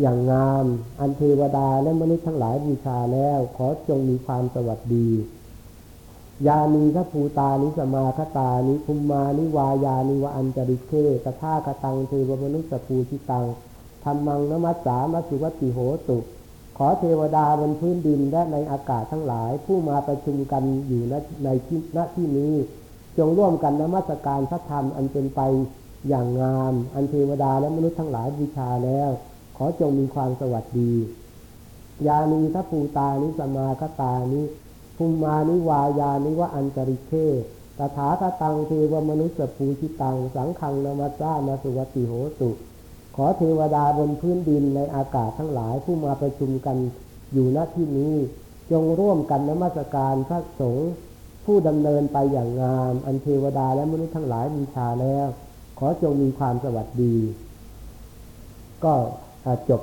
อย่างงาม อันเทวดาและมนุษย์ทั้งหลายบูชาแล้ว ขอจงมีความสวัสดี ยานีทัพภูตานิสมาคตานิภูมมานิวายานิวะอันจริเคตถาคตังเทวมนุษย์ภูชิตังธรรมังนมัสสามัสสุวัติโหตุ ขอเทวดาบนพื้นดินและในอากาศทั้งหลาย ผู้มาประชุมกันอยู่ในที่ณที่นี้ จงร่วมกันนมัสการพระธรรมอันเป็นไปอย่างงาม อันเทวดาและมนุษย์ทั้งหลายบูชาแล้ว ขอจงมีความสวัสดี ยานีทัพูตานิสมาคตานิภูมานิวายานิวะอันจริเคตถาคตังเทวมนุษย์ภูชิตัง สังขังนมัสสามาสุวัติโหตุ อเทวดาบนพื้นดินในอากาศทั้งหลายผู้มาประชุมกันอยู่ณที่นี้ จงร่วมกันนมัสการพระสงฆ์ผู้ดำเนินไปอย่างงาม อันเทวดาและมนุษย์ทั้งหลายบูชาแล้ว ขอจงมีความสวัสดี ก็จบ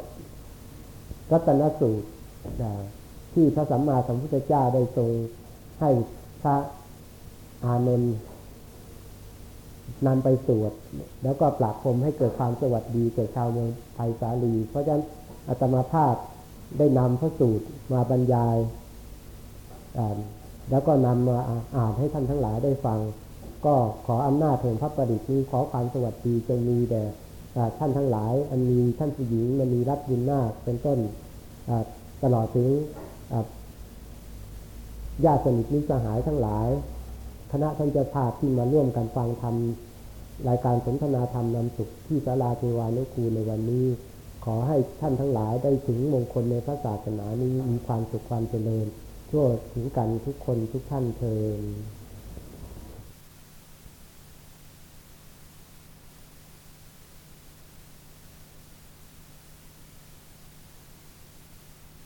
รัตนสูตรที่พระสัมมาสัมพุทธเจ้าได้ทรงให้พระอานนท์ นำไปสวดแล้วก็ปราบพรมให้เกิดความสวัสดีแก่ชาวเมืองไทยสาลี เพราะฉะนั้นอาตมาภาพได้นำพระสูตรมาบรรยาย แล้วก็นำมาอ่านให้ท่านทั้งหลายได้ฟัง ก็ขออำนาจแห่งพระประดิษฐ์นี้ขอความสวัสดีจงมีแด่ท่านทั้งหลาย อันมีท่านผู้หญิงมันมีรัตบุญนาคเป็นต้นตลอดถึงญาติสนิทมิตรสหายทั้งหลาย คณะท่านเจ้าภาพที่มาร่วมกันฟังธรรม รายการสนทนาธรรมนำสุขที่ศาลาเทวานุคูลในวันนี้ ขอให้ท่านทั้งหลายได้ถึงมงคลในพระศาสนานี้มีความสุขความเจริญทั่วถึงกันทุกคนทุกท่านเทิน